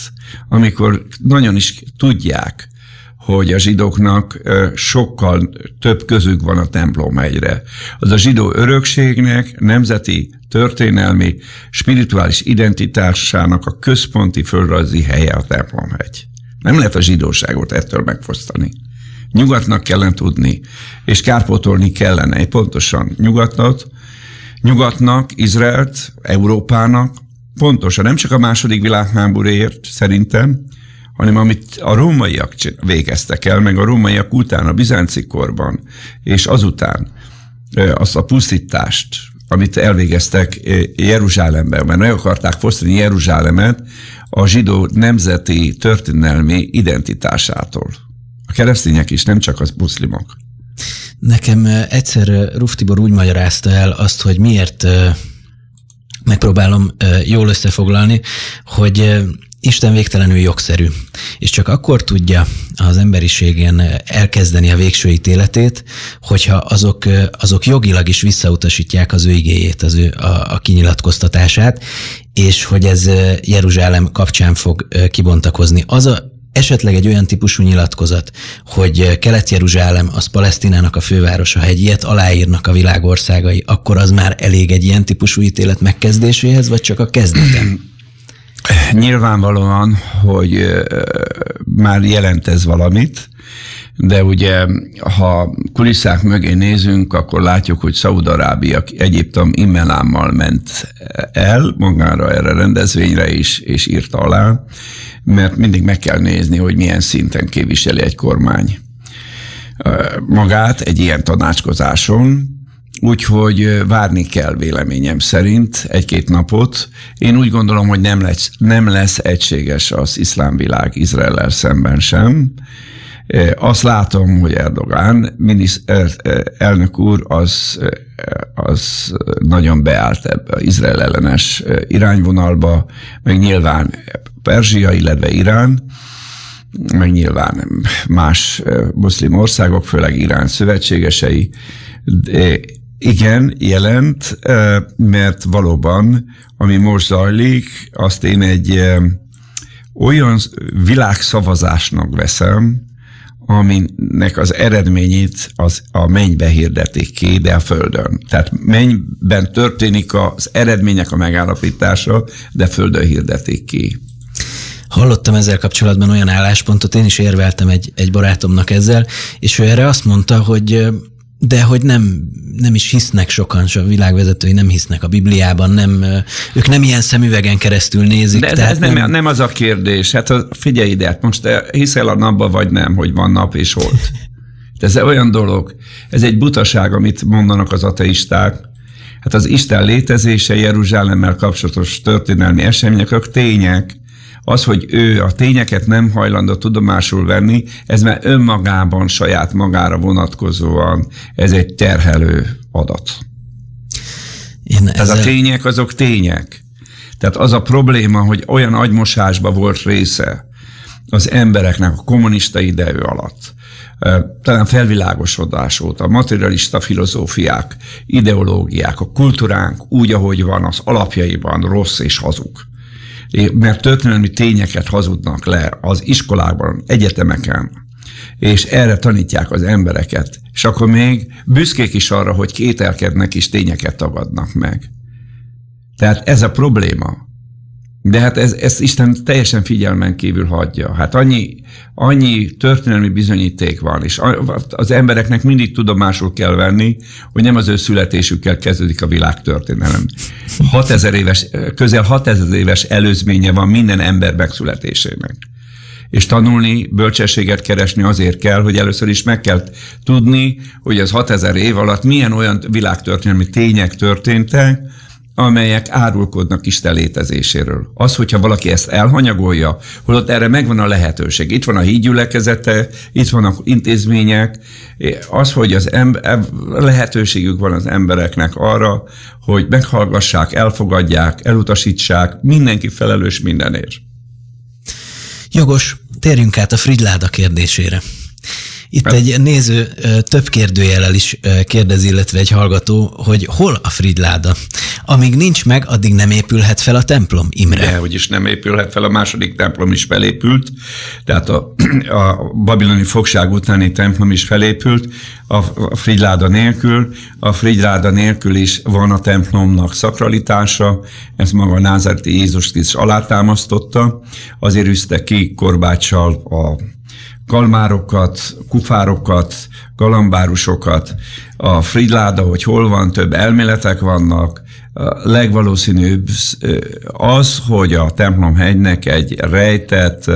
amikor nagyon is tudják, hogy a zsidóknak sokkal több közük van a templomhegyre. Az a zsidó örökségnek, nemzeti, történelmi, spirituális identitásának a központi földrajzi helye a templomhegy. Nem lehet a zsidóságot ettől megfosztani. Nyugatnak kellene tudni, és kárpótolni kellene pontosan nyugatnak, nyugatnak, Izraelt, Európának, pontosan nem csak a második világháborúért szerintem, hanem amit a rómaiak végeztek el, meg a rómaiak után, a bizánci korban, és azután azt a pusztítást, amit elvégeztek Jeruzsálemben, mert meg akarták fosztani Jeruzsálemet a zsidó nemzeti történelmi identitásától. A keresztények is, nem csak az muszlimok. Nekem egyszer Ruf Tibor úgy magyarázta el azt, hogy miért megpróbálom jól összefoglalni, hogy Isten végtelenül jogszerű, és csak akkor tudja az emberiségen elkezdeni a végső ítéletét, hogyha azok, azok jogilag is visszautasítják az ő igéjét, az ő a, a kinyilatkoztatását, és hogy ez Jeruzsálem kapcsán fog kibontakozni. Az a, esetleg egy olyan típusú nyilatkozat, hogy Kelet-Jeruzsálem az Palesztinának a fővárosa, ha egy ilyet aláírnak a világországai, akkor az már elég egy ilyen típusú ítélet megkezdéséhez, vagy csak a kezdetem? Nyilvánvalóan, hogy már jelent ez valamit, de ugye, ha kulisszák mögé nézünk, akkor látjuk, hogy Szaúd-Arábia, Egyiptom immelámmal ment el magára erre rendezvényre is, és írta alá, mert mindig meg kell nézni, hogy milyen szinten képviseli egy kormány magát egy ilyen tanácskozáson, Úgyhogy várni kell véleményem szerint egy-két napot. Én úgy gondolom, hogy nem lesz, nem lesz egységes az iszlám világ Izrael szemben sem. Azt látom, hogy Erdogán minisz, elnök úr az, az nagyon beállt ebbe az Izrael ellenes irányvonalba, meg nyilván Perzsia, illetve Irán, meg nyilván más muszlim országok, főleg Irán szövetségesei, de igen, jelent, mert valóban, ami most zajlik, azt én egy olyan világszavazásnak veszem, aminek az eredményét az a mennybe hirdetik ki, de a földön. Tehát mennyben történik az eredmények a megállapítása, de földön hirdetik ki. Hallottam ezzel kapcsolatban olyan álláspontot, én is érveltem egy, egy barátomnak ezzel, és ő erre azt mondta, hogy de hogy nem, nem is hisznek sokan, a világvezetői nem hisznek a Bibliában, nem, ők nem ilyen szemüvegen keresztül nézik. De, tehát ez nem, nem, nem az a kérdés. Hát figyelj ide, hát most te hiszel a napba, vagy nem, hogy van nap és hold. Ez olyan dolog. Ez egy butaság, amit mondanak az ateisták. Hát az Isten létezése Jeruzsálemmel kapcsolatos történelmi események, ők tények. Az, hogy ő a tényeket nem hajlandó tudomásul venni, ez már önmagában, saját magára vonatkozóan, ez egy terhelő adat. Én ezzel... Ez a tények azok tények. Tehát az a probléma, hogy olyan agymosásba volt része az embereknek a kommunista idejű alatt, talán felvilágosodás óta, a materialista filozófiák, ideológiák, a kultúránk úgy, ahogy van, az alapjaiban rossz és hazug mert történelmi tényeket hazudnak le az iskolákban, egyetemeken, és erre tanítják az embereket, és akkor még büszkék is arra, hogy kételkednek és tényeket tagadnak meg. Tehát ez a probléma. De hát ez, ezt Isten teljesen figyelmen kívül hagyja. Hát annyi, annyi történelmi bizonyíték van, és az embereknek mindig tudomásul kell venni, hogy nem az ő születésükkel kezdődik a világtörténelem. 6000 éves, közel 6000 éves előzménye van minden ember megszületésének. És tanulni, bölcsességet keresni azért kell, hogy először is meg kell tudni, hogy az 6000 év alatt milyen olyan világtörténelmi tények történtek, amelyek árulkodnak Isten létezéséről. Az, hogyha valaki ezt elhanyagolja, holott erre megvan a lehetőség. Itt van a hídgyülekezete, itt vannak intézmények, az, hogy az ember, lehetőségük van az embereknek arra, hogy meghallgassák, elfogadják, elutasítsák, mindenki felelős mindenért. Jogos, térjünk át a Fridláda kérdésére. Itt egy néző több kérdőjelel is kérdezi, illetve egy hallgató, hogy hol a Fridláda? Amíg nincs meg, addig nem épülhet fel a templom, Imre. De, hogy is nem épülhet fel, a második templom is felépült, tehát a, a babiloni fogság utáni templom is felépült, a, Fridláda nélkül. A Fridláda nélkül is van a templomnak szakralitása, ez maga a názáreti Jézus is alátámasztotta, azért üzte ki korbáccsal a kalmárokat, kufárokat, galambárusokat, a Fridláda, hogy hol van, több elméletek vannak, a legvalószínűbb az, hogy a templomhegynek egy rejtett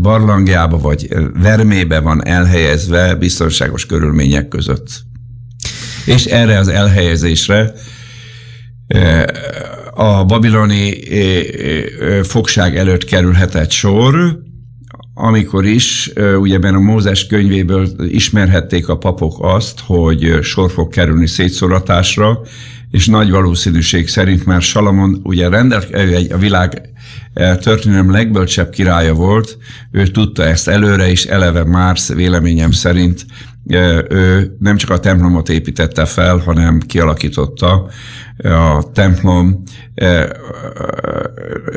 barlangjába vagy vermébe van elhelyezve biztonságos körülmények között. És erre az elhelyezésre a babiloni fogság előtt kerülhetett sor, amikor is, ugye a Mózes könyvéből ismerhették a papok azt, hogy sor fog kerülni szétszoratásra, és nagy valószínűség szerint már Salamon ugye rendelt, a világ történelem legbölcsebb királya volt, ő tudta ezt előre, és eleve Mársz véleményem szerint ő nem csak a templomot építette fel, hanem kialakította a templom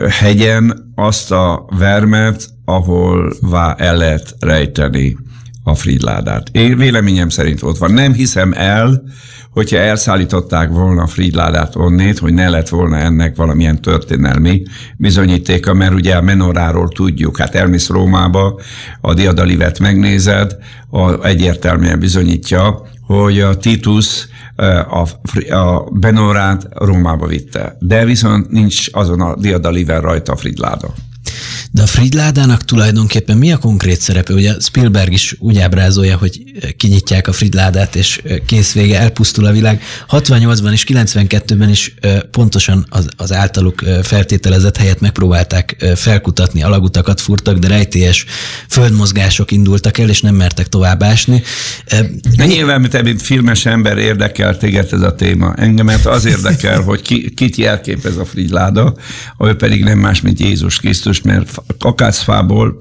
hegyen azt a vermet, ahol el lehet rejteni a Fridládát. Én véleményem szerint ott van. Nem hiszem el, hogyha elszállították volna a Fridládát onnét, hogy ne lett volna ennek valamilyen történelmi bizonyítéka, mert ugye a menoráról tudjuk, hát elmész Rómába, a diadalivet megnézed, a, egyértelműen bizonyítja, hogy a Titus a, a Benorát Rómába vitte. De viszont nincs azon a diadaliver rajta a Fridláda. De a Fridládának tulajdonképpen mi a konkrét szerepe? Ugye Spielberg is úgy ábrázolja, hogy kinyitják a Fridládát, és kész vége, elpusztul a világ. 68-ban és 92-ben is pontosan az, az általuk feltételezett helyet megpróbálták felkutatni, alagutakat furtak, de rejtélyes földmozgások indultak el, és nem mertek tovább ásni. De nyilván, mint filmes ember érdekel téged ez a téma. Engemet az érdekel, hogy ki, kit jelképez a Fridláda, ő pedig nem más, mint Jézus Krisztus, mert akácfából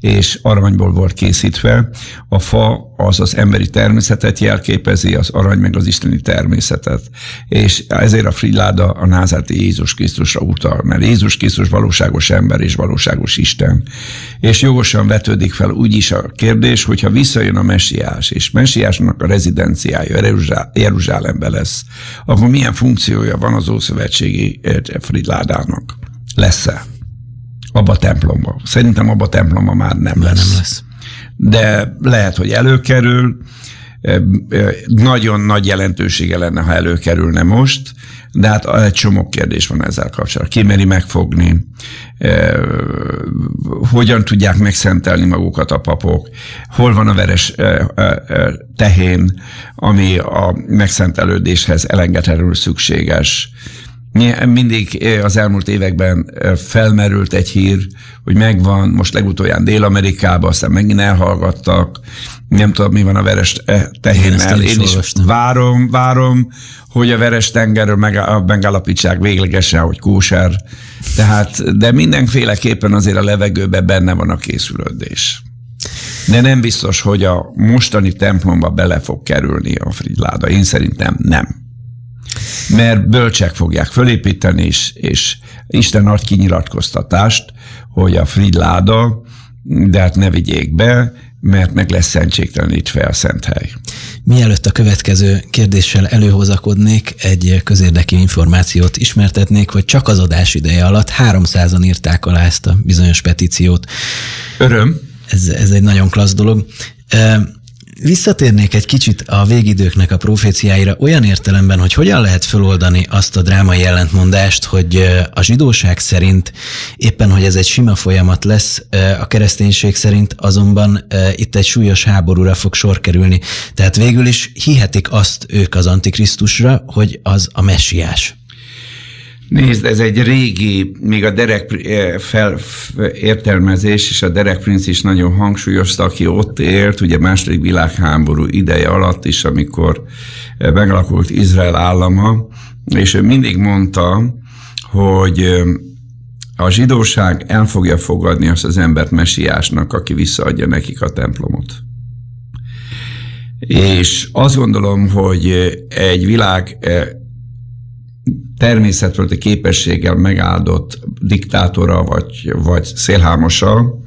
és aranyból volt készítve. A fa az az emberi természetet jelképezi, az arany meg az isteni természetet. És ezért a Friláda a názárti Jézus Krisztusra utal, mert Jézus Krisztus valóságos ember és valóságos Isten. És jogosan vetődik fel úgy is a kérdés, hogyha visszajön a messiás, és messiásnak a rezidenciája Jeruzsálembe lesz, akkor milyen funkciója van az Ószövetségi Fridládának? Lesz-e? Abba a templomba. Szerintem abba a templomba már nem lesz. nem lesz. De lehet, hogy előkerül, nagyon nagy jelentősége lenne, ha előkerülne most, de hát egy csomó kérdés van ezzel kapcsolatban. Ki meri megfogni, hogyan tudják megszentelni magukat a papok, hol van a veres tehén, ami a megszentelődéshez elengedhetően szükséges, mindig az elmúlt években felmerült egy hír, hogy megvan, most legutolján Dél-Amerikában, aztán megint elhallgattak, nem tudom, mi van a veres tehénnel. Én, Én is várom, várom, hogy a veres tengerről megállapítsák véglegesen, hogy kóser. Tehát, de mindenféleképpen azért a levegőben benne van a készülődés. De nem biztos, hogy a mostani templomba bele fog kerülni a Fridláda. Én szerintem nem mert bölcsek fogják fölépíteni, és, és Isten ad kinyilatkoztatást, hogy a Fridláda, de hát ne vigyék be, mert meg lesz szentségtelenítve a szent hely. Mielőtt a következő kérdéssel előhozakodnék, egy közérdekű információt ismertetnék, hogy csak az adás ideje alatt 300-an írták alá ezt a bizonyos petíciót. Öröm. Ez, ez egy nagyon klassz dolog. Visszatérnék egy kicsit a végidőknek a proféciáira olyan értelemben, hogy hogyan lehet feloldani azt a drámai ellentmondást, hogy a zsidóság szerint éppen, hogy ez egy sima folyamat lesz, a kereszténység szerint azonban itt egy súlyos háborúra fog sor kerülni. Tehát végül is hihetik azt ők az Antikrisztusra, hogy az a messiás. Nézd, ez egy régi, még a Derek eh, fel, értelmezés, és a Derek Prince is nagyon hangsúlyozta, aki ott élt, ugye második világháború ideje alatt is, amikor eh, megalakult Izrael állama, és ő mindig mondta, hogy eh, a zsidóság el fogja fogadni azt az embert mesiásnak, aki visszaadja nekik a templomot. És azt gondolom, hogy egy világ természetföldi képességgel megáldott diktátora vagy, vagy szélhámosa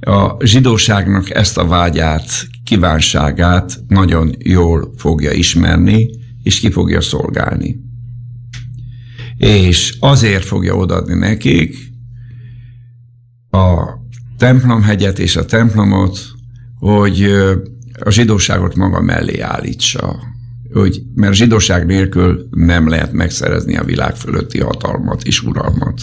a zsidóságnak ezt a vágyát, kívánságát nagyon jól fogja ismerni, és ki fogja szolgálni. És azért fogja odaadni nekik a templomhegyet és a templomot, hogy a zsidóságot maga mellé állítsa, hogy, mert zsidóság nélkül nem lehet megszerezni a világ fölötti hatalmat és uralmat.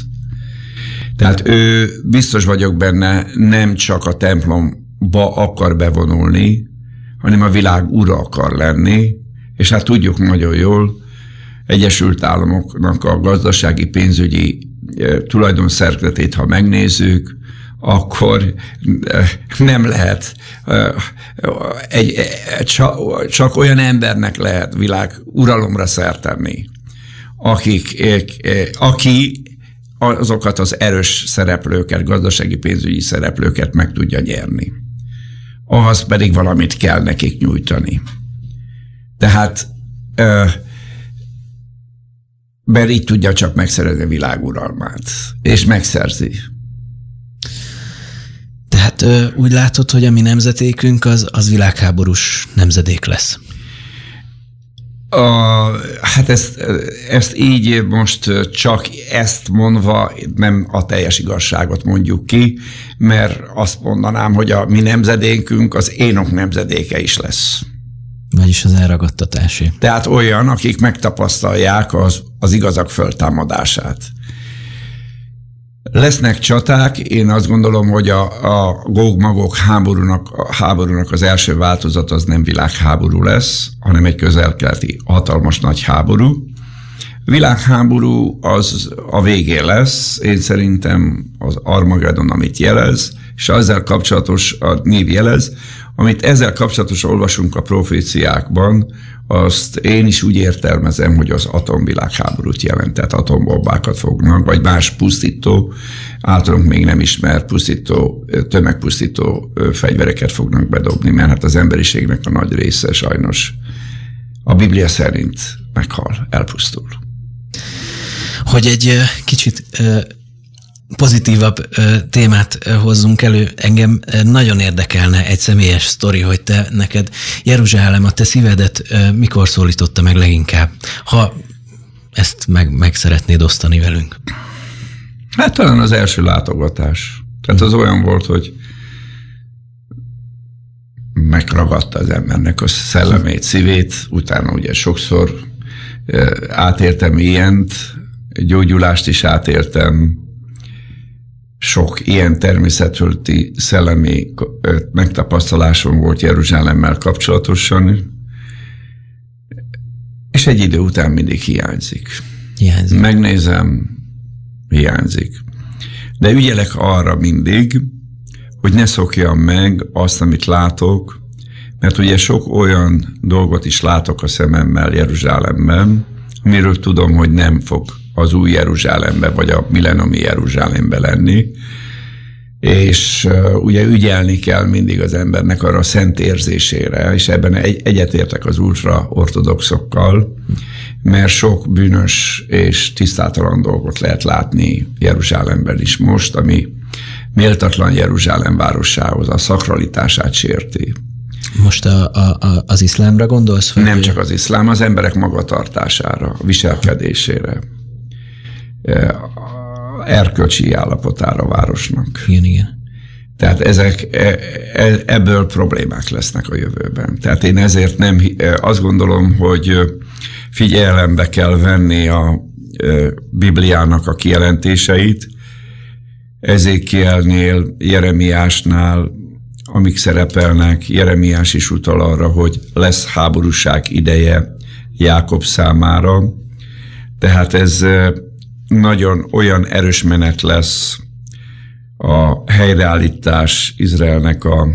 Tehát ő, biztos vagyok benne, nem csak a templomba akar bevonulni, hanem a világ ura akar lenni, és hát tudjuk nagyon jól, Egyesült Államoknak a gazdasági pénzügyi eh, tulajdonszerkezetét, ha megnézzük, akkor eh, nem lehet, eh, egy, csak, csak olyan embernek lehet világ uralomra szertenni, akik, aki azokat az erős szereplőket, gazdasági pénzügyi szereplőket meg tudja nyerni. Ahhoz pedig valamit kell nekik nyújtani. Tehát mert így tudja csak megszerezni a világuralmát. És megszerzi. Tehát úgy látod, hogy a mi nemzetékünk az, az világháborús nemzedék lesz. A, hát ezt, ezt így most csak ezt mondva nem a teljes igazságot mondjuk ki, mert azt mondanám, hogy a mi nemzedékünk az énok nemzedéke is lesz. Vagyis az elragadtatásé. Tehát olyan, akik megtapasztalják az, az igazak föltámadását. Lesznek csaták, én azt gondolom, hogy a, a góg-magok háborúnak, háborúnak az első változat az nem világháború lesz, hanem egy közelkeleti hatalmas nagy háború. Világháború az a végén lesz, én szerintem az Armageddon, amit jelez, és ezzel kapcsolatos a név jelez, amit ezzel kapcsolatos olvasunk a proféciákban, azt én is úgy értelmezem, hogy az atomvilágháborút jelent, tehát atombombákat fognak, vagy más pusztító, általunk még nem ismert pusztító, tömegpusztító fegyvereket fognak bedobni, mert hát az emberiségnek a nagy része sajnos a Biblia szerint meghal, elpusztul. Hogy egy kicsit pozitívabb témát hozzunk elő. Engem nagyon érdekelne egy személyes sztori, hogy te neked Jeruzsálem, a te szívedet mikor szólította meg leginkább, ha ezt meg, meg szeretnéd osztani velünk. Hát talán az első látogatás. Tehát az olyan volt, hogy megragadta az embernek a szellemét, szívét, utána ugye sokszor átértem ilyent, gyógyulást is átértem, sok ilyen természetfölti szellemi megtapasztalásom volt Jeruzsálemmel kapcsolatosan, és egy idő után mindig hiányzik. Hiányzik. Megnézem, hiányzik. De ügyelek arra mindig, hogy ne szokjam meg azt, amit látok, mert ugye sok olyan dolgot is látok a szememmel Jeruzsálemben, amiről tudom, hogy nem fog az új Jeruzsálembe, vagy a millenomi Jeruzsálembe lenni, és uh, ugye ügyelni kell mindig az embernek arra a szent érzésére, és ebben egy, egyetértek az ultra-ortodoxokkal, mert sok bűnös és tisztátalan dolgot lehet látni Jeruzsálemben is most, ami méltatlan Jeruzsálem városához, a szakralitását sérti. Most a, a, az iszlámra gondolsz? Vagy? Nem csak az iszlám, az emberek magatartására, a viselkedésére erkölcsi állapotára a városnak. Igen, igen. Tehát ezek, e, e, ebből problémák lesznek a jövőben. Tehát én ezért nem, azt gondolom, hogy figyelembe kell venni a Bibliának a kijelentéseit, Ezékielnél, Jeremiásnál, amik szerepelnek, Jeremiás is utal arra, hogy lesz háborúság ideje Jákob számára. Tehát ez nagyon olyan erős menet lesz a helyreállítás Izraelnek a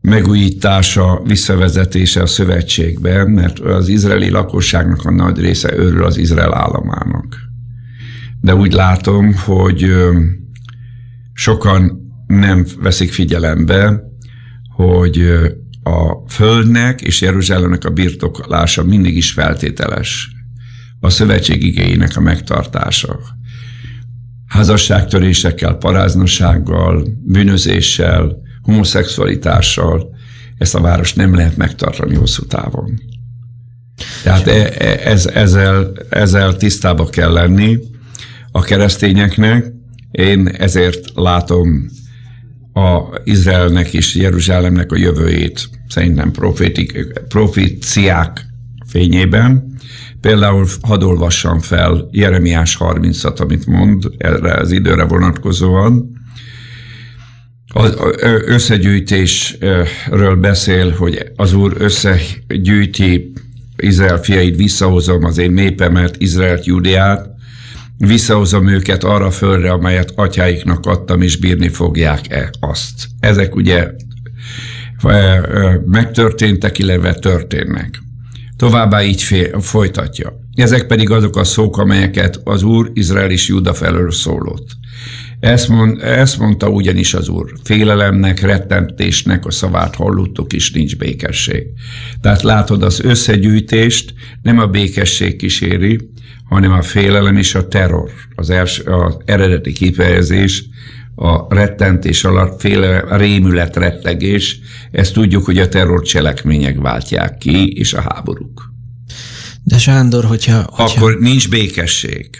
megújítása, visszavezetése a szövetségbe, mert az izraeli lakosságnak a nagy része örül az Izrael államának. De úgy látom, hogy sokan nem veszik figyelembe, hogy a földnek és Jeruzsálemnek a birtoklása mindig is feltételes a szövetség igényének a megtartása. Házasságtörésekkel, paráznossággal, bűnözéssel, homoszexualitással ezt a város nem lehet megtartani hosszú távon. Tehát e, e, ez, ezzel, ezzel tisztába kell lenni a keresztényeknek, Én ezért látom a Izraelnek és Jeruzsálemnek a jövőjét szerintem profétik, proféciák fényében. Például hadd olvassam fel Jeremiás 30-at, amit mond erre az időre vonatkozóan. Az összegyűjtésről beszél, hogy az Úr összegyűjti Izrael fiait, visszahozom az én népemet, Izraelt, Judiát, visszahozom őket arra földre, amelyet atyáiknak adtam, és bírni fogják-e azt. Ezek ugye megtörténtek, illetve történnek. Továbbá így fél, folytatja. Ezek pedig azok a szók, amelyeket az Úr Izrael és Júda felől szólott. Ezt, mond, ezt mondta ugyanis az Úr. Félelemnek, rettentésnek a szavát hallottuk, és nincs békesség. Tehát látod, az összegyűjtést nem a békesség kíséri, hanem a félelem és a terror. Az, első, az eredeti kifejezés a rettentés alatt féle, a rémület, rettegés. Ezt tudjuk, hogy a terrorcselekmények váltják ki, és a háborúk. De Sándor, hogyha, hogyha... Akkor nincs békesség.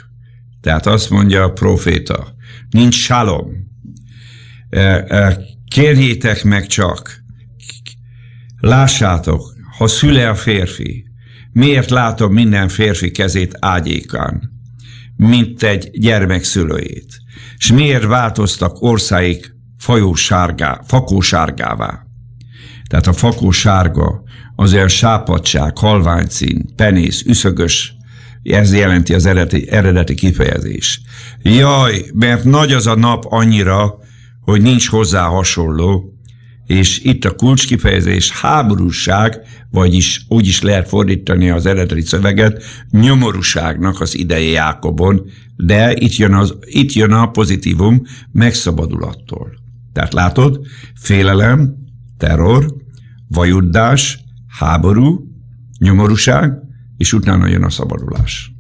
Tehát azt mondja a proféta, nincs salom. E, e, kérjétek meg csak, lássátok, ha szüle a férfi, miért látom minden férfi kezét ágyékán, mint egy gyermek szülőjét, és miért változtak országik fajósárgá, fakósárgává. Tehát a fakósárga az olyan sápadság, halványcín, penész, üszögös, ez jelenti az eredeti, eredeti kifejezés. Jaj, mert nagy az a nap annyira, hogy nincs hozzá hasonló, és itt a kulcskifejezés háborúság, vagyis úgy is lehet fordítani az eredeti szöveget, nyomorúságnak az ideje Jákobon, de itt jön, az, itt jön a pozitívum, megszabadulattól. Tehát látod, félelem, terror, vajuddás, háború, nyomorúság, és utána jön a szabadulás.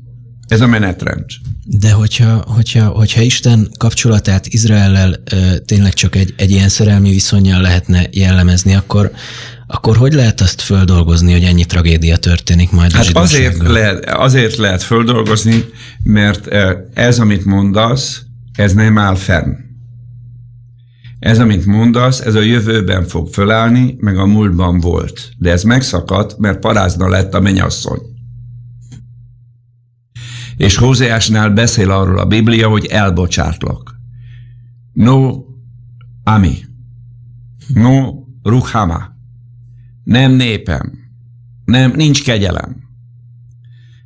Ez a menetrend. De hogyha, hogyha, hogyha Isten kapcsolatát Izraellel ö, tényleg csak egy, egy ilyen szerelmi viszonyjal lehetne jellemezni, akkor, akkor hogy lehet azt földolgozni, hogy ennyi tragédia történik majd hát a azért lehet, azért lehet földolgozni, mert ez, amit mondasz, ez nem áll fenn. Ez, amit mondasz, ez a jövőben fog fölállni, meg a múltban volt. De ez megszakadt, mert parázna lett a mennyasszony. És Hózeásnál beszél arról a Biblia, hogy elbocsátlak. No ami. No ruhama. Nem népem. Nem, nincs kegyelem.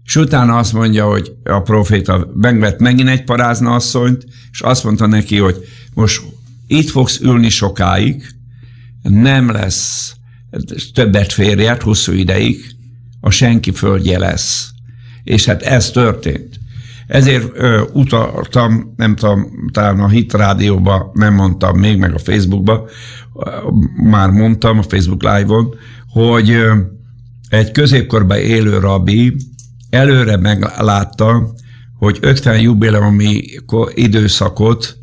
És utána azt mondja, hogy a proféta megvett megint egy parázna asszonyt, és azt mondta neki, hogy most itt fogsz ülni sokáig, nem lesz többet férjed hosszú ideig, a senki földje lesz és hát ez történt. Ezért ö, utaltam, nem tudom, talán a Hit Rádióba nem mondtam még, meg a Facebookba, már mondtam a Facebook Live-on, hogy ö, egy középkorban élő rabbi előre meglátta, hogy 50 jubileumi időszakot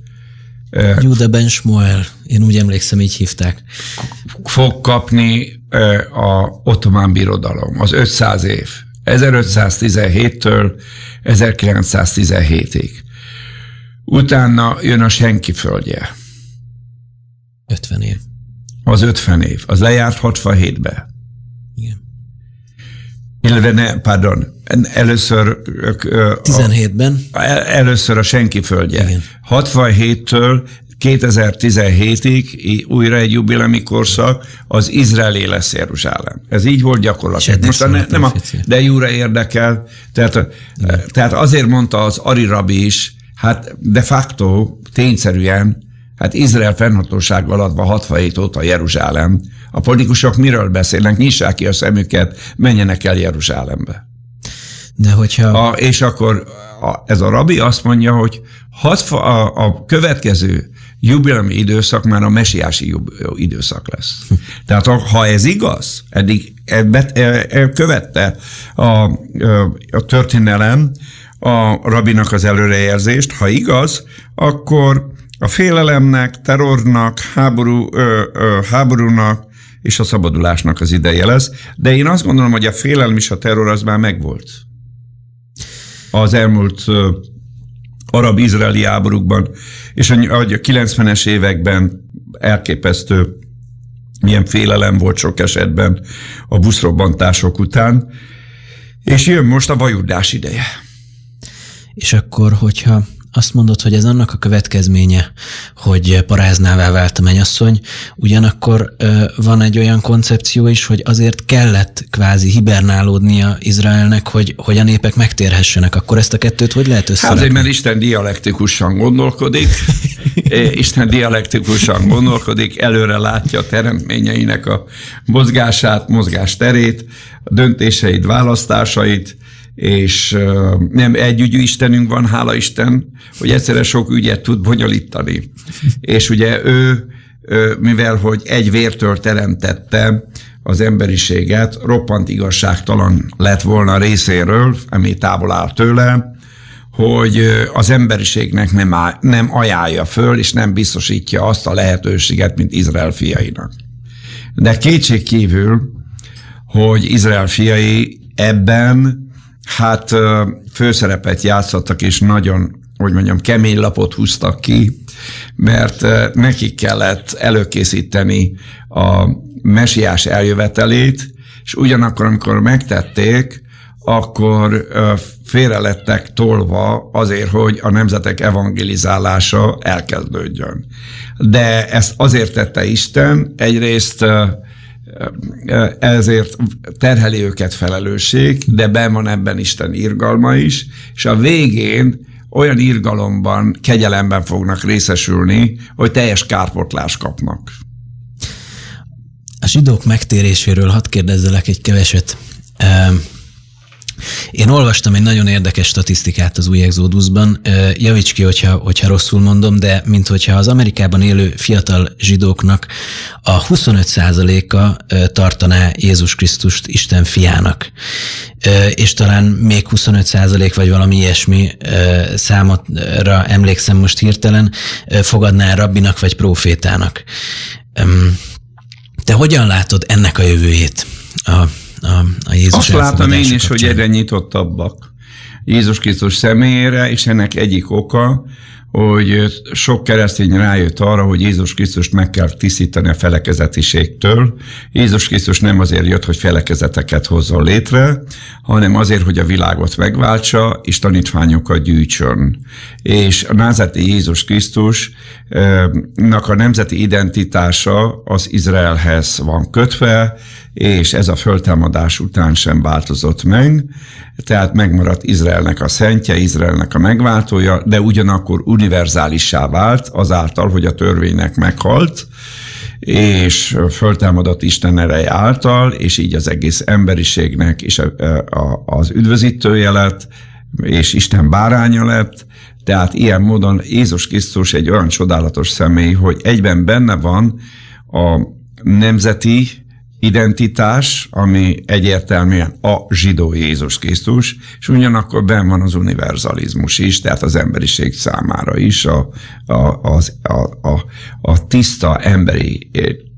Jude Ben Shmuel, én úgy emlékszem, így hívták. Fog kapni a ottomán birodalom, az 500 év. 1517-től 1917-ig. Utána jön a senki földje. 50 év. Az 50 év. Az lejárt 67-be. Igen. Illetve ne, pardon, először... 17-ben. Először a senki földje. Igen. 67-től 2017-ig újra egy jubilemi korszak, az izraeli lesz Jeruzsálem. Ez így volt gyakorlatilag. Most ne, nem a, de Júra érdekel, tehát, tehát azért mondta az Ari Rabi is, hát de facto, tényszerűen, hát Izrael fennhatóság alatt van 67 óta Jeruzsálem. A politikusok miről beszélnek? Nyissák ki a szemüket, menjenek el Jeruzsálembe. De hogyha... A, és akkor a, ez a rabi azt mondja, hogy hat, a, a következő jubileumi időszak már a mesiási időszak lesz. Tehát ha ez igaz, eddig ebbe, e, e, követte a, a történelem a rabinak az előrejelzést, ha igaz, akkor a félelemnek, terrornak, háború, ö, ö, háborúnak és a szabadulásnak az ideje lesz. De én azt gondolom, hogy a félelem és a terror az már megvolt. Az elmúlt arab-izraeli háborúkban, és a 90-es években elképesztő milyen félelem volt sok esetben a buszrobbantások után, és jön most a vajudás ideje. És akkor, hogyha azt mondod, hogy ez annak a következménye, hogy paráznává vált a menyasszony, ugyanakkor van egy olyan koncepció is, hogy azért kellett kvázi hibernálódnia Izraelnek, hogy, hogy a népek megtérhessenek. Akkor ezt a kettőt hogy lehet összerakni? Hát azért, mert Isten dialektikusan gondolkodik, Isten dialektikusan gondolkodik, előre látja a teremtményeinek a mozgását, mozgásterét, a döntéseit, választásait, és nem együgyű Istenünk van, hála Isten, hogy egyszerre sok ügyet tud bonyolítani. És ugye ő, mivel hogy egy vértől teremtette az emberiséget, roppant igazságtalan lett volna részéről, ami távol áll tőle, hogy az emberiségnek nem, áll, nem ajánlja föl, és nem biztosítja azt a lehetőséget, mint Izrael fiainak. De kétség kívül, hogy Izrael fiai ebben hát főszerepet játszottak, és nagyon, hogy mondjam, kemény lapot húztak ki, mert nekik kellett előkészíteni a mesiás eljövetelét, és ugyanakkor, amikor megtették, akkor félre lettek tolva azért, hogy a nemzetek evangelizálása elkezdődjön. De ezt azért tette Isten, egyrészt ezért terheli őket felelősség, de be van ebben Isten irgalma is, és a végén olyan irgalomban, kegyelemben fognak részesülni, hogy teljes kárpotlást kapnak. A zsidók megtéréséről hadd kérdezzelek egy keveset. Én olvastam egy nagyon érdekes statisztikát az új Exodusban. Javíts ki, hogyha, hogyha rosszul mondom, de mint hogyha az Amerikában élő fiatal zsidóknak a 25%-a tartaná Jézus Krisztust Isten fiának. És talán még 25% vagy valami ilyesmi számotra emlékszem most hirtelen, fogadná rabbinak vagy profétának. Te hogyan látod ennek a jövőjét? A a, Jézus Azt látom én is, kapcsán. hogy egyre nyitottabbak Jézus Krisztus személyére, és ennek egyik oka, hogy sok keresztény rájött arra, hogy Jézus Krisztust meg kell tisztítani a felekezetiségtől. Jézus Krisztus nem azért jött, hogy felekezeteket hozzon létre, hanem azért, hogy a világot megváltsa, és tanítványokat gyűjtsön. És a názeti Jézus Krisztusnak a nemzeti identitása az Izraelhez van kötve, és ez a föltámadás után sem változott meg, tehát megmaradt Izraelnek a szentje, Izraelnek a megváltója, de ugyanakkor univerzálissá vált azáltal, hogy a törvénynek meghalt, és föltámadott Isten ereje által, és így az egész emberiségnek is az üdvözítője lett, és Isten báránya lett, tehát ilyen módon Jézus Krisztus egy olyan csodálatos személy, hogy egyben benne van a nemzeti identitás, ami egyértelműen a zsidó Jézus Krisztus, és ugyanakkor ben van az univerzalizmus is, tehát az emberiség számára is a, a, az, a, a, a tiszta emberi,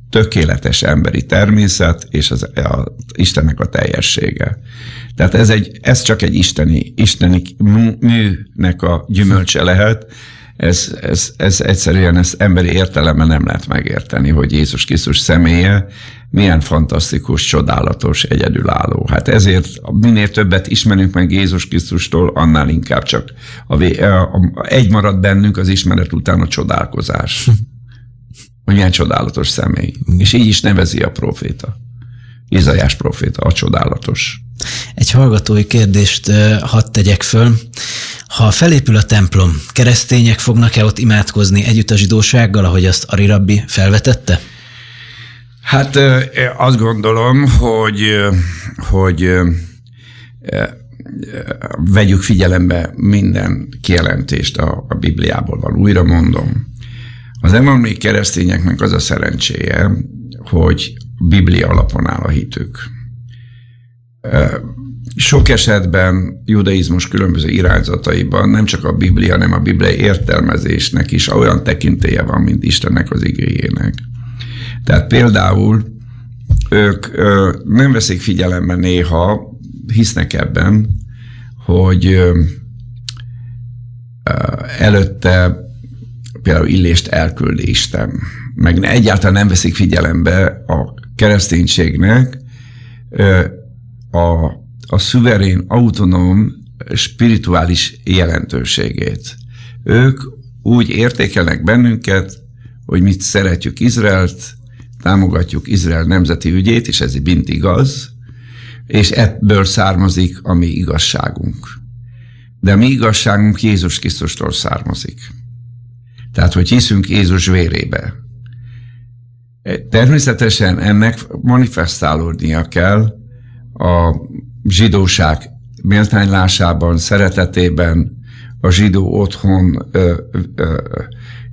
tökéletes emberi természet, és az, a, Istennek a teljessége. Tehát ez, egy, ez csak egy isteni, isteni műnek a gyümölcse lehet, ez, ez, ez egyszerűen ezt emberi értelemben nem lehet megérteni, hogy Jézus Krisztus személye milyen fantasztikus, csodálatos, egyedülálló. Hát ezért minél többet ismerünk meg Jézus Krisztustól, annál inkább csak a, a, a, egy marad bennünk az ismeret után a csodálkozás. Hogy milyen csodálatos személy. És így is nevezi a proféta. Izajás proféta, a csodálatos. Egy hallgatói kérdést hadd tegyek föl. Ha felépül a templom, keresztények fognak-e ott imádkozni együtt a zsidósággal, ahogy azt Ari Rabbi felvetette? Hát azt gondolom, hogy, hogy vegyük figyelembe minden kijelentést a, a Bibliából van. Újra mondom, az evangéliai keresztényeknek az a szerencséje, hogy Biblia alapon áll a hitük. Sok esetben judaizmus különböző irányzataiban nem csak a Biblia, hanem a bibliai értelmezésnek is olyan tekintélye van, mint Istennek az igényének. Tehát például ők nem veszik figyelembe néha, hisznek ebben, hogy előtte például Illést elküldi Isten, meg egyáltalán nem veszik figyelembe a kereszténységnek a, a szuverén, autonóm, spirituális jelentőségét. Ők úgy értékelnek bennünket, hogy mit szeretjük Izraelt, támogatjuk Izrael nemzeti ügyét, és ez bint igaz, és ebből származik a mi igazságunk. De a mi igazságunk Jézus Krisztustól származik. Tehát, hogy hiszünk Jézus vérébe. Természetesen ennek manifestálódnia kell a zsidóság méltánylásában, szeretetében, a zsidó otthon ö, ö,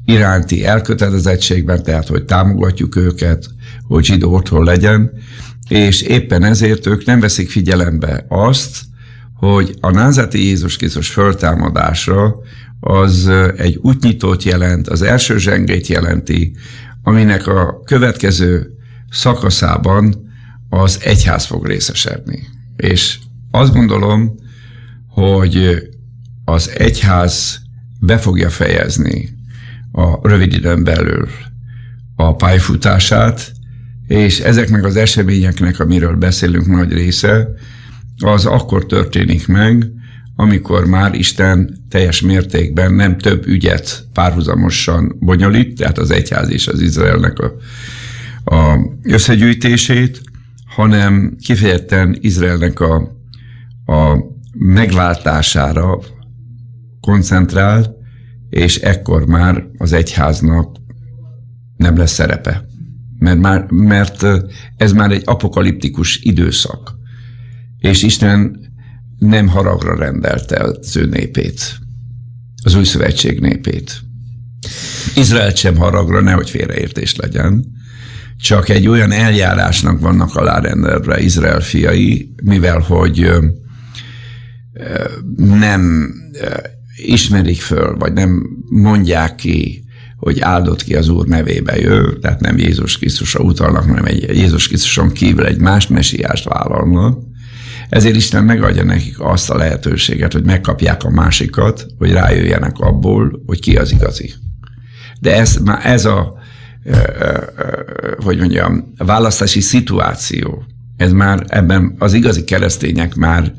iránti elkötelezettségben, tehát hogy támogatjuk őket, hogy zsidó otthon legyen, és éppen ezért ők nem veszik figyelembe azt, hogy a názati Jézus Krisztus föltámadása az egy útnyitót jelent, az első zsengét jelenti, aminek a következő szakaszában az egyház fog részesedni. És azt gondolom, hogy az egyház be fogja fejezni a rövid időn belül a pályafutását, és ezeknek az eseményeknek, amiről beszélünk nagy része, az akkor történik meg, amikor már Isten teljes mértékben nem több ügyet párhuzamosan bonyolít, tehát az egyház és az Izraelnek a, a összegyűjtését, hanem kifejezetten Izraelnek a, a megváltására koncentrál, és ekkor már az egyháznak nem lesz szerepe. Mert, már, mert ez már egy apokaliptikus időszak. És Isten nem haragra rendelte az ő népét, az új szövetség népét. Izrael sem haragra, nehogy félreértés legyen, csak egy olyan eljárásnak vannak alárendelve Izrael fiai, mivel hogy nem ismerik föl, vagy nem mondják ki, hogy áldott ki az Úr nevébe jön, tehát nem Jézus Krisztusra utalnak, hanem egy Jézus Krisztuson kívül egy más mesiást vállalnak, ezért Isten megadja nekik azt a lehetőséget, hogy megkapják a másikat, hogy rájöjjenek abból, hogy ki az igazi. De ez, ez a, hogy mondjam, választási szituáció, ez már ebben az igazi keresztények már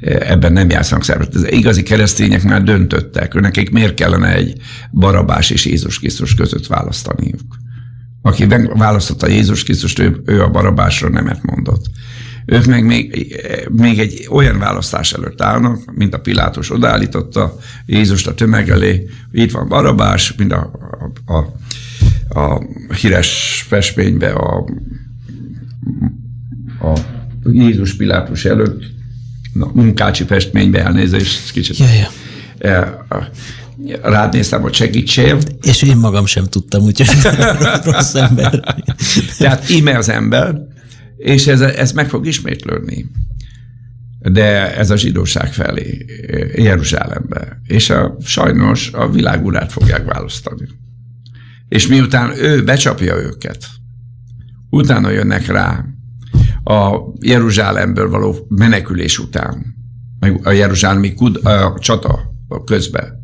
ebben nem játszanak szerepet. Az igazi keresztények már döntöttek, nekik miért kellene egy Barabás és Jézus Krisztus között választaniuk. Aki választotta Jézus Krisztust, ő, ő a Barabásra nemet mondott. Ők meg még, még egy olyan választás előtt állnak, mint a Pilátus odaállította Jézust a tömeg elé, itt van Barabás, mint a, a, a, a híres festménybe a, a Jézus Pilátus előtt, na, munkácsi festménybe elnézést, kicsit. Ja, ja. E, rád néztem, hogy segítsél. És én magam sem tudtam, úgyhogy rossz ember. Tehát íme az ember, és ez, ez meg fog ismétlődni. De ez a zsidóság felé, Jeruzsálembe. És a, sajnos a világurát fogják választani. És miután ő becsapja őket, utána jönnek rá a Jeruzsálemből való menekülés után, meg a jeruzsálemi kud, a csata közben,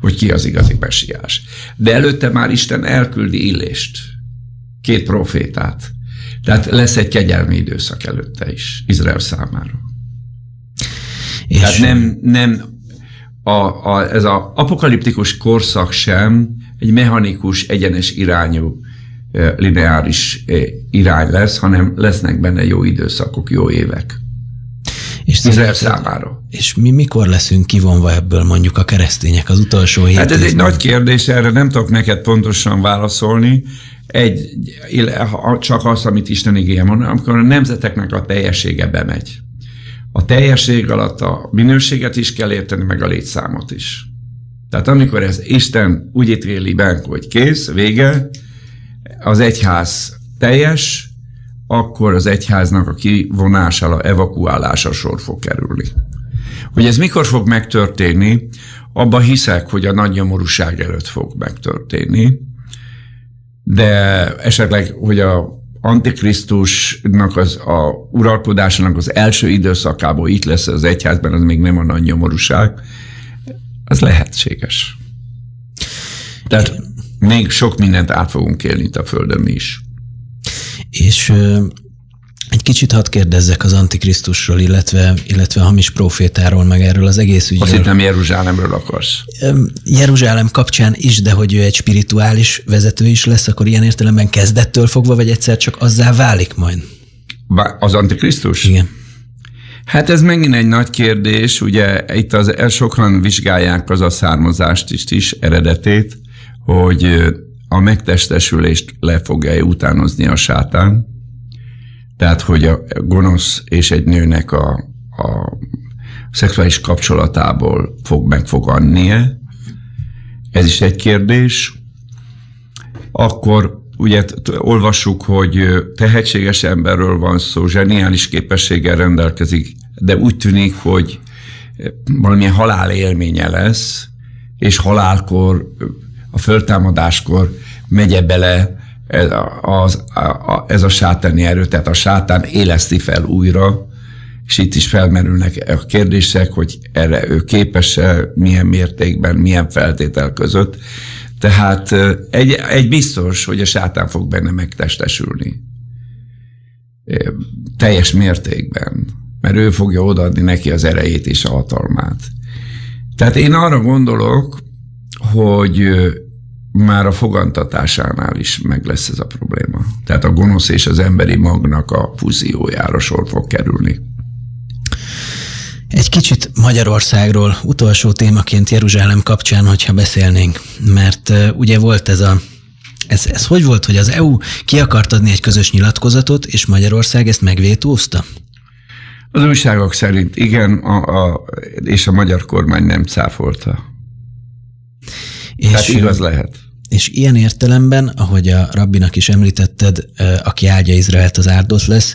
hogy ki az igazi messiás. De előtte már Isten elküldi Illést, két profétát, tehát lesz egy kegyelmi időszak előtte is Izrael számára. És Tehát nem, nem a, a, ez az apokaliptikus korszak sem egy mechanikus, egyenes irányú, lineáris irány lesz, hanem lesznek benne jó időszakok, jó évek. És Izrael számára. És mi mikor leszünk kivonva ebből mondjuk a keresztények az utolsó hét Hát ez egy nagy kérdés, erre nem tudok neked pontosan válaszolni, egy, csak az, amit Isten igéje mond, amikor a nemzeteknek a teljessége bemegy. A teljesség alatt a minőséget is kell érteni, meg a létszámot is. Tehát amikor ez Isten úgy ítéli be, hogy kész, vége, az egyház teljes, akkor az egyháznak a kivonására, evakuálása sor fog kerülni. Hogy ez mikor fog megtörténni, abba hiszek, hogy a nagy nyomorúság előtt fog megtörténni, de esetleg, hogy a Antikrisztusnak az a uralkodásának az első időszakából itt lesz az egyházban, az még nem a nagy nyomorúság. Ez lehetséges. Tehát még sok mindent át fogunk élni itt a Földön mi is. És egy kicsit hadd kérdezzek az Antikrisztusról, illetve, illetve a hamis profétáról, meg erről az egész ügyről. Azt hittem Jeruzsálemről akarsz. Jeruzsálem kapcsán is, de hogy ő egy spirituális vezető is lesz, akkor ilyen értelemben kezdettől fogva, vagy egyszer csak azzá válik majd? Az Antikrisztus? Igen. Hát ez megint egy nagy kérdés, ugye itt az sokan vizsgálják az a származást is, is eredetét, hogy a megtestesülést le fogja utánozni a sátán, tehát, hogy a gonosz és egy nőnek a, a szexuális kapcsolatából fog megfogadnie. Ez is egy kérdés. Akkor ugye olvassuk, hogy tehetséges emberről van szó, zseniális képességgel rendelkezik, de úgy tűnik, hogy valamilyen halál élménye lesz, és halálkor, a föltámadáskor megye bele ez a, az, a, ez a sátáni erő, tehát a sátán éleszti fel újra, és itt is felmerülnek a kérdések, hogy erre ő képes-e, milyen mértékben, milyen feltétel között. Tehát egy, egy biztos, hogy a sátán fog benne megtestesülni. Teljes mértékben. Mert ő fogja odaadni neki az erejét és a hatalmát. Tehát én arra gondolok, hogy már a fogantatásánál is meg lesz ez a probléma. Tehát a gonosz és az emberi magnak a fúziójára sor fog kerülni. Egy kicsit Magyarországról utolsó témaként Jeruzsálem kapcsán, hogyha beszélnénk, mert ugye volt ez a ez, ez hogy volt, hogy az EU ki akart adni egy közös nyilatkozatot, és Magyarország ezt megvétózta? Az újságok szerint igen, a, a, és a magyar kormány nem cáfolta. És, Tehát igaz lehet. És ilyen értelemben, ahogy a rabbinak is említetted, aki áldja Izraelt, az áldott lesz,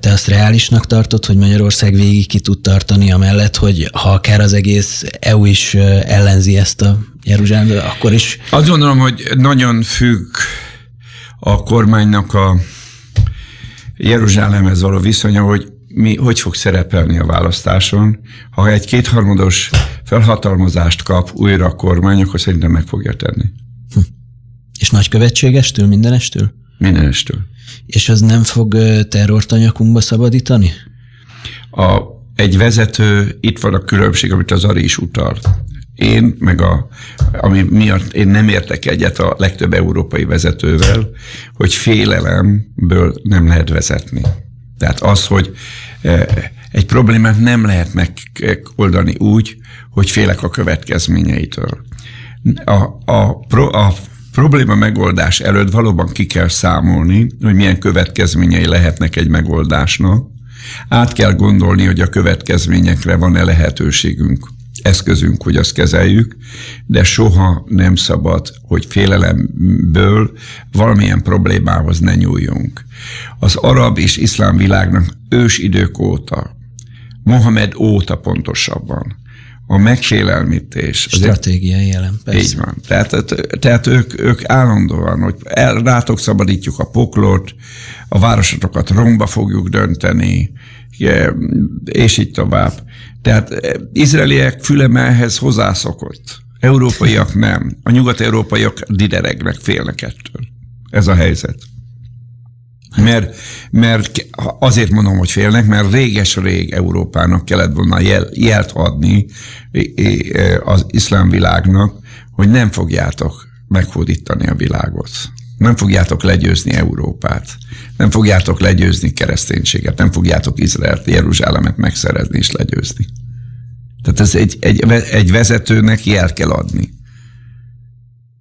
te azt reálisnak tartod, hogy Magyarország végig ki tud tartani amellett, hogy ha akár az egész EU is ellenzi ezt a Jeruzsálemet, akkor is? Azt gondolom, hogy nagyon függ a kormánynak a Jeruzsálemhez való viszonya, hogy mi hogy fog szerepelni a választáson. Ha egy kétharmados felhatalmazást kap újra a kormány, akkor szerintem meg fogja tenni. És nagykövetségestől, mindenestől? Mindenestől. És az nem fog terrort a nyakunkba szabadítani? A, egy vezető, itt van a különbség, amit az Ari is utalt. Én, meg a, ami miatt én nem értek egyet a legtöbb európai vezetővel, hogy félelemből nem lehet vezetni. Tehát az, hogy egy problémát nem lehet megoldani úgy, hogy félek a következményeitől. A, a, a probléma megoldás előtt valóban ki kell számolni, hogy milyen következményei lehetnek egy megoldásnak. Át kell gondolni, hogy a következményekre van-e lehetőségünk, eszközünk, hogy azt kezeljük, de soha nem szabad, hogy félelemből valamilyen problémához ne nyúljunk. Az arab és iszlám világnak ős idők óta, Mohamed óta pontosabban, a megfélelmítés. Stratégiai jelen, persze. Így van. Tehát, tehát ők, ők állandóan, hogy el, rátok szabadítjuk a poklot, a városotokat romba fogjuk dönteni, és így tovább. Tehát eh, izraeliek fülemelhez hozzászokott. Európaiak nem. A nyugat-európaiak dideregnek, félnek ettől. Ez a helyzet. Mert, mert azért mondom, hogy félnek, mert réges-rég Európának kellett volna jel, jelt adni az iszlám világnak, hogy nem fogjátok meghódítani a világot. Nem fogjátok legyőzni Európát. Nem fogjátok legyőzni kereszténységet. Nem fogjátok Izraelt, Jeruzsálemet megszerezni és legyőzni. Tehát ez egy, egy, egy vezetőnek jel kell adni.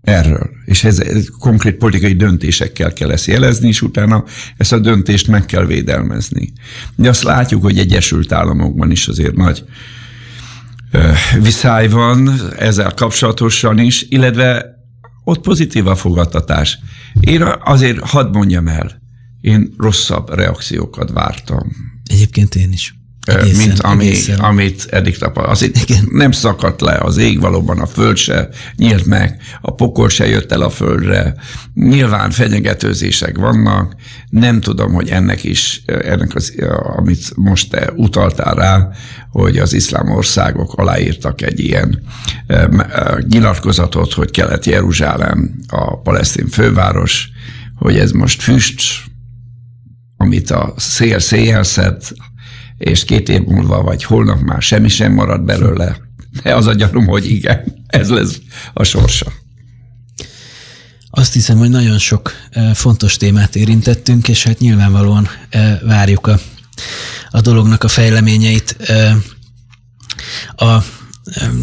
Erről. És ez, ez konkrét politikai döntésekkel kell ezt jelezni, és utána ezt a döntést meg kell védelmezni. De azt látjuk, hogy Egyesült Államokban is azért nagy viszály van ezzel kapcsolatosan is, illetve ott pozitív a fogadtatás. Én azért hadd mondjam el, én rosszabb reakciókat vártam. Egyébként én is. Egészen, mint ami, egészen. amit eddig tapasztalt. Nem szakadt le az ég valóban, a föld se nyílt meg, a pokol se jött el a földre, nyilván fenyegetőzések vannak, nem tudom, hogy ennek is, ennek az, amit most te utaltál rá, hogy az iszlám országok aláírtak egy ilyen nyilatkozatot, hogy Kelet-Jeruzsálem a palesztin főváros, hogy ez most füst, amit a szél széjjel szed, és két év múlva, vagy holnap már semmi sem marad belőle. De az a gyanúm, hogy igen, ez lesz a sorsa. Azt hiszem, hogy nagyon sok fontos témát érintettünk, és hát nyilvánvalóan várjuk a, a dolognak a fejleményeit. A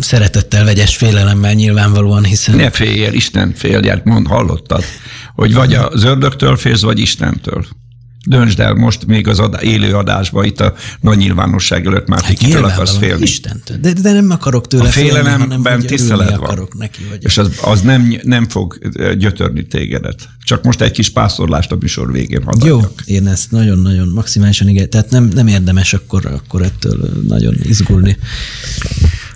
szeretettel, vegyes félelemmel nyilvánvalóan, hiszen... Ne félj Isten féljel, mond, hallottad, hogy vagy az ördögtől félsz, vagy Istentől. Döntsd el most még az ad, élő adásba, itt a nagy nyilvánosság előtt már hát kitől akarsz félni. Istentől. De, de nem akarok tőle a félelemben félni, tisztelet van. Akarok neki, vagy és az, az nem, nem fog gyötörni tégedet. Csak most egy kis pászorlást a műsor végén hadd Jó, én ezt nagyon-nagyon maximálisan igen. Tehát nem, nem érdemes akkor, akkor ettől nagyon izgulni.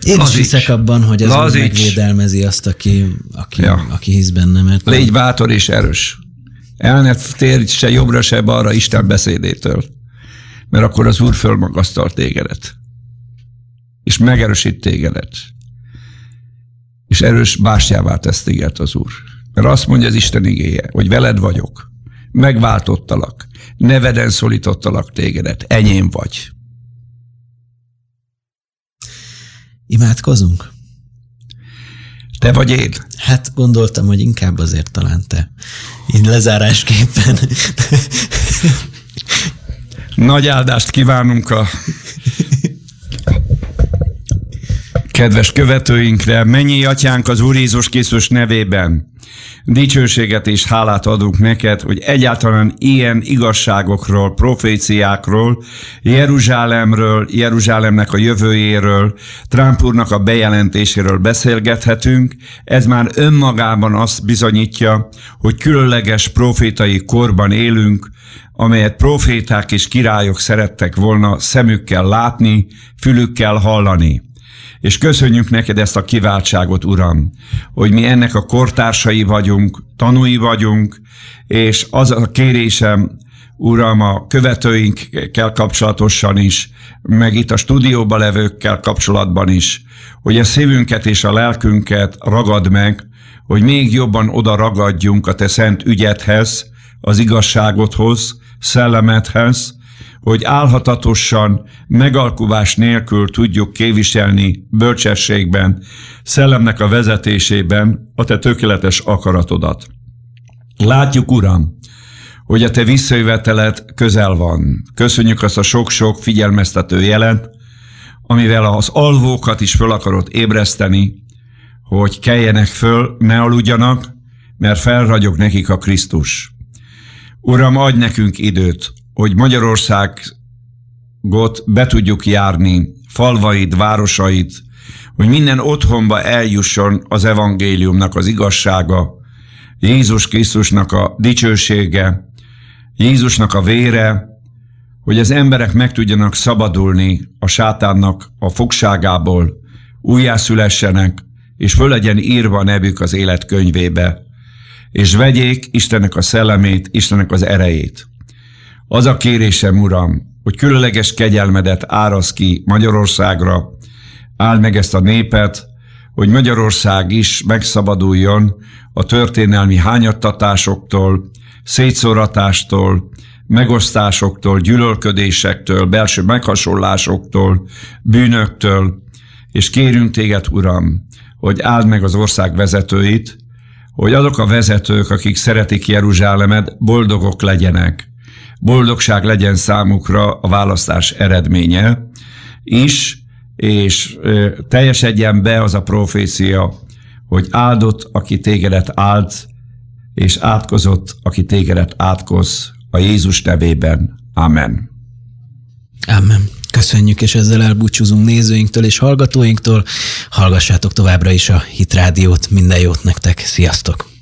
Én Lazíts. is hiszek abban, hogy ez megvédelmezi azt, aki, aki, ja. aki hisz benne. Mert Légy bátor és erős. El ne térj se jobbra, se balra Isten beszédétől. Mert akkor az Úr fölmagasztal tégedet. És megerősít tégedet. És erős bástyává tesz téged az Úr. Mert azt mondja az Isten igéje, hogy veled vagyok. Megváltottalak. Neveden szólítottalak tégedet. Enyém vagy. Imádkozunk? Te vagy én? Hát gondoltam, hogy inkább azért talán te. Így lezárásképpen. Nagy áldást kívánunk a kedves követőinkre. Mennyi atyánk az Úr Jézus Krisztus nevében dicsőséget és hálát adunk neked, hogy egyáltalán ilyen igazságokról, proféciákról, Jeruzsálemről, Jeruzsálemnek a jövőjéről, Trump úrnak a bejelentéséről beszélgethetünk. Ez már önmagában azt bizonyítja, hogy különleges profétai korban élünk, amelyet proféták és királyok szerettek volna szemükkel látni, fülükkel hallani és köszönjük neked ezt a kiváltságot, Uram, hogy mi ennek a kortársai vagyunk, tanúi vagyunk, és az a kérésem, Uram, a követőinkkel kapcsolatosan is, meg itt a stúdióban levőkkel kapcsolatban is, hogy a szívünket és a lelkünket ragad meg, hogy még jobban oda ragadjunk a te szent ügyedhez, az igazságodhoz, szellemedhez, hogy álhatatosan, megalkuvás nélkül tudjuk képviselni bölcsességben, szellemnek a vezetésében a te tökéletes akaratodat. Látjuk, Uram, hogy a te visszajöveteled közel van. Köszönjük azt a sok-sok figyelmeztető jelent, amivel az alvókat is föl akarod ébreszteni, hogy keljenek föl, ne aludjanak, mert felragyog nekik a Krisztus. Uram, adj nekünk időt hogy Magyarországot be tudjuk járni, falvaid, városait, hogy minden otthonba eljusson az evangéliumnak az igazsága, Jézus Krisztusnak a dicsősége, Jézusnak a vére, hogy az emberek meg tudjanak szabadulni a sátánnak a fogságából, újjászülessenek, és föl legyen írva a nevük az élet könyvébe, és vegyék Istennek a szellemét, Istennek az erejét. Az a kérésem, Uram, hogy különleges kegyelmedet árasz ki Magyarországra, áld meg ezt a népet, hogy Magyarország is megszabaduljon a történelmi hányattatásoktól, szétszóratástól, megosztásoktól, gyűlölködésektől, belső meghasonlásoktól, bűnöktől, és kérünk téged, Uram, hogy áld meg az ország vezetőit, hogy azok a vezetők, akik szeretik Jeruzsálemet, boldogok legyenek, boldogság legyen számukra a választás eredménye is, és teljesedjen be az a profécia, hogy áldott, aki tégedet áld, és átkozott, aki tégedet átkoz a Jézus nevében. Amen. Amen. Köszönjük, és ezzel elbúcsúzunk nézőinktől és hallgatóinktól. Hallgassátok továbbra is a Hit Rádiót. Minden jót nektek. Sziasztok!